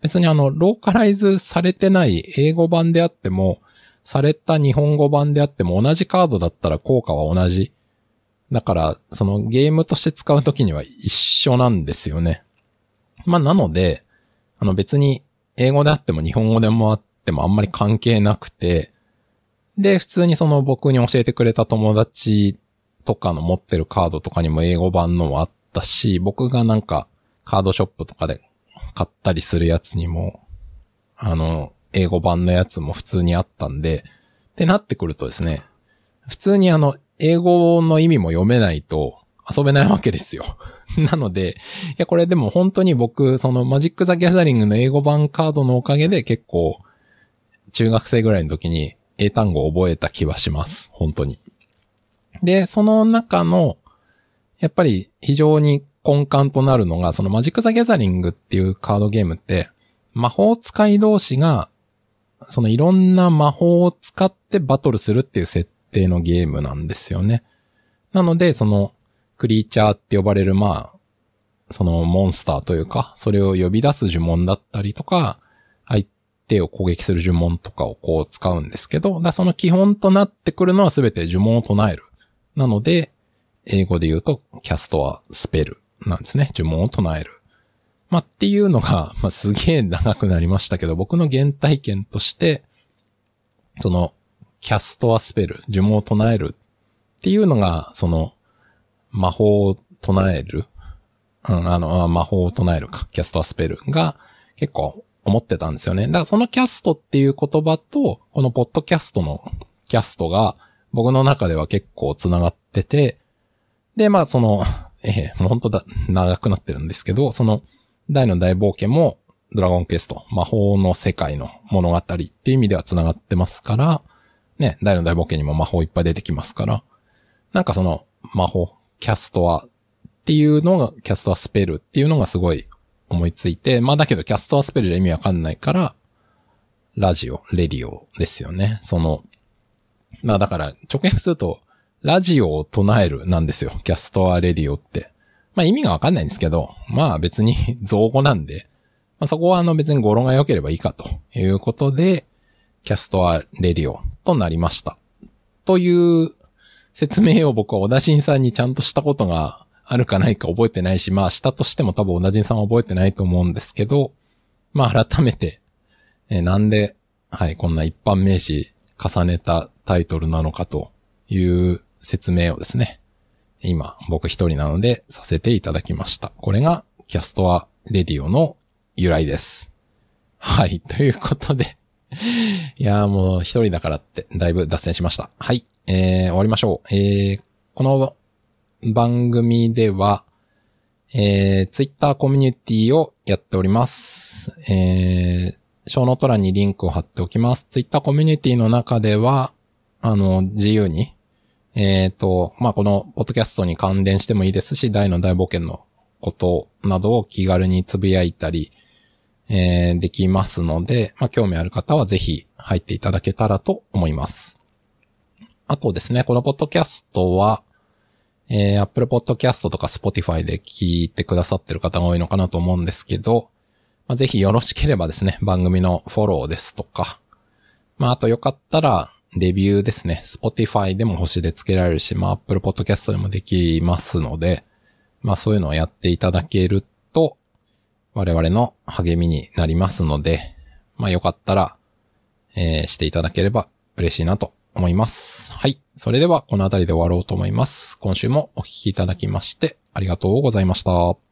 別にあの、ローカライズされてない英語版であっても、された日本語版であっても同じカードだったら効果は同じ。だから、そのゲームとして使うときには一緒なんですよね。まあ、なので、あの別に英語であっても日本語でもあってもあんまり関係なくて、で、普通にその僕に教えてくれた友達とかの持ってるカードとかにも英語版のもあったし、僕がなんかカードショップとかで買ったりするやつにも、あの、英語版のやつも普通にあったんで、ってなってくるとですね、普通にあの、英語の意味も読めないと遊べないわけですよ。なので、いや、これでも本当に僕、そのマジック・ザ・ギャザリングの英語版カードのおかげで結構、中学生ぐらいの時に英単語を覚えた気はします。本当に。で、その中の、やっぱり非常に根幹となるのが、そのマジック・ザ・ギャザリングっていうカードゲームって、魔法使い同士が、そのいろんな魔法を使ってバトルするっていう設定のゲームなんですよね。なので、その、クリーチャーって呼ばれる、まあ、そのモンスターというか、それを呼び出す呪文だったりとか、相手を攻撃する呪文とかをこう使うんですけど、だその基本となってくるのはすべて呪文を唱える。なので、英語で言うと、キャストはスペルなんですね。呪文を唱える。まあ、っていうのが、まあ、すげえ長くなりましたけど、僕の原体験として、その、キャストはスペル、呪文を唱えるっていうのが、その、魔法を唱える、うん、あの、魔法を唱えるか、キャストはスペルが結構思ってたんですよね。だからそのキャストっていう言葉と、このポッドキャストのキャストが僕の中では結構繋がってて、で、まあその、えー、もう本当だ、長くなってるんですけど、その、大の大冒険も、ドラゴンクエスト、魔法の世界の物語っていう意味では繋がってますから、ね、ダイの大冒険にも魔法いっぱい出てきますから、なんかその、魔法、 cast a っていうのが、 cast a spell っていうのがすごい思いついて、まあだけど cast a spell じゃ意味わかんないから、ラジオ、レディオですよね。その、まあだから直訳すると、ラジオを唱えるなんですよ。キャストアレディオって。まあ意味がわかんないんですけど、まあ別に 造語なんで、まあそこはあの別に語呂が良ければいいかということで、キャストアレディオとなりました。という説明を僕は小田新さんにちゃんとしたことがあるかないか覚えてないし、まあしたとしても多分小田新さんは覚えてないと思うんですけど、まあ改めて、えー、なんで、はい、こんな一般名詞重ねたタイトルなのかという説明をですね、今僕一人なのでさせていただきました。これがキャストアレディオの由来です。はい、ということでいやーもう一人だからってだいぶ脱線しました。はい、えー、終わりましょう。えー、この番組では、えー、ツイッターコミュニティをやっております。えー、ショーノート欄にリンクを貼っておきます。ツイッターコミュニティの中では、あの、自由にえっ、ー、と、まあ、この、ポッドキャストに関連してもいいですし、大の大冒険のことなどを気軽につぶやいたり、えー、できますので、まあ、興味ある方はぜひ入っていただけたらと思います。あとですね、このポッドキャストは、えー、Apple Podcast とか Spotify で聞いてくださってる方が多いのかなと思うんですけど、まあ、ぜひよろしければですね、番組のフォローですとか、まあ、あとよかったら、レビューですね。Spotify でも星で付けられるし、まあ Apple Podcast でもできますので、まあそういうのをやっていただけると我々の励みになりますので、まあよかったら、えー、していただければ嬉しいなと思います。はい。それではこの辺りで終わろうと思います。今週もお聴きいただきましてありがとうございました。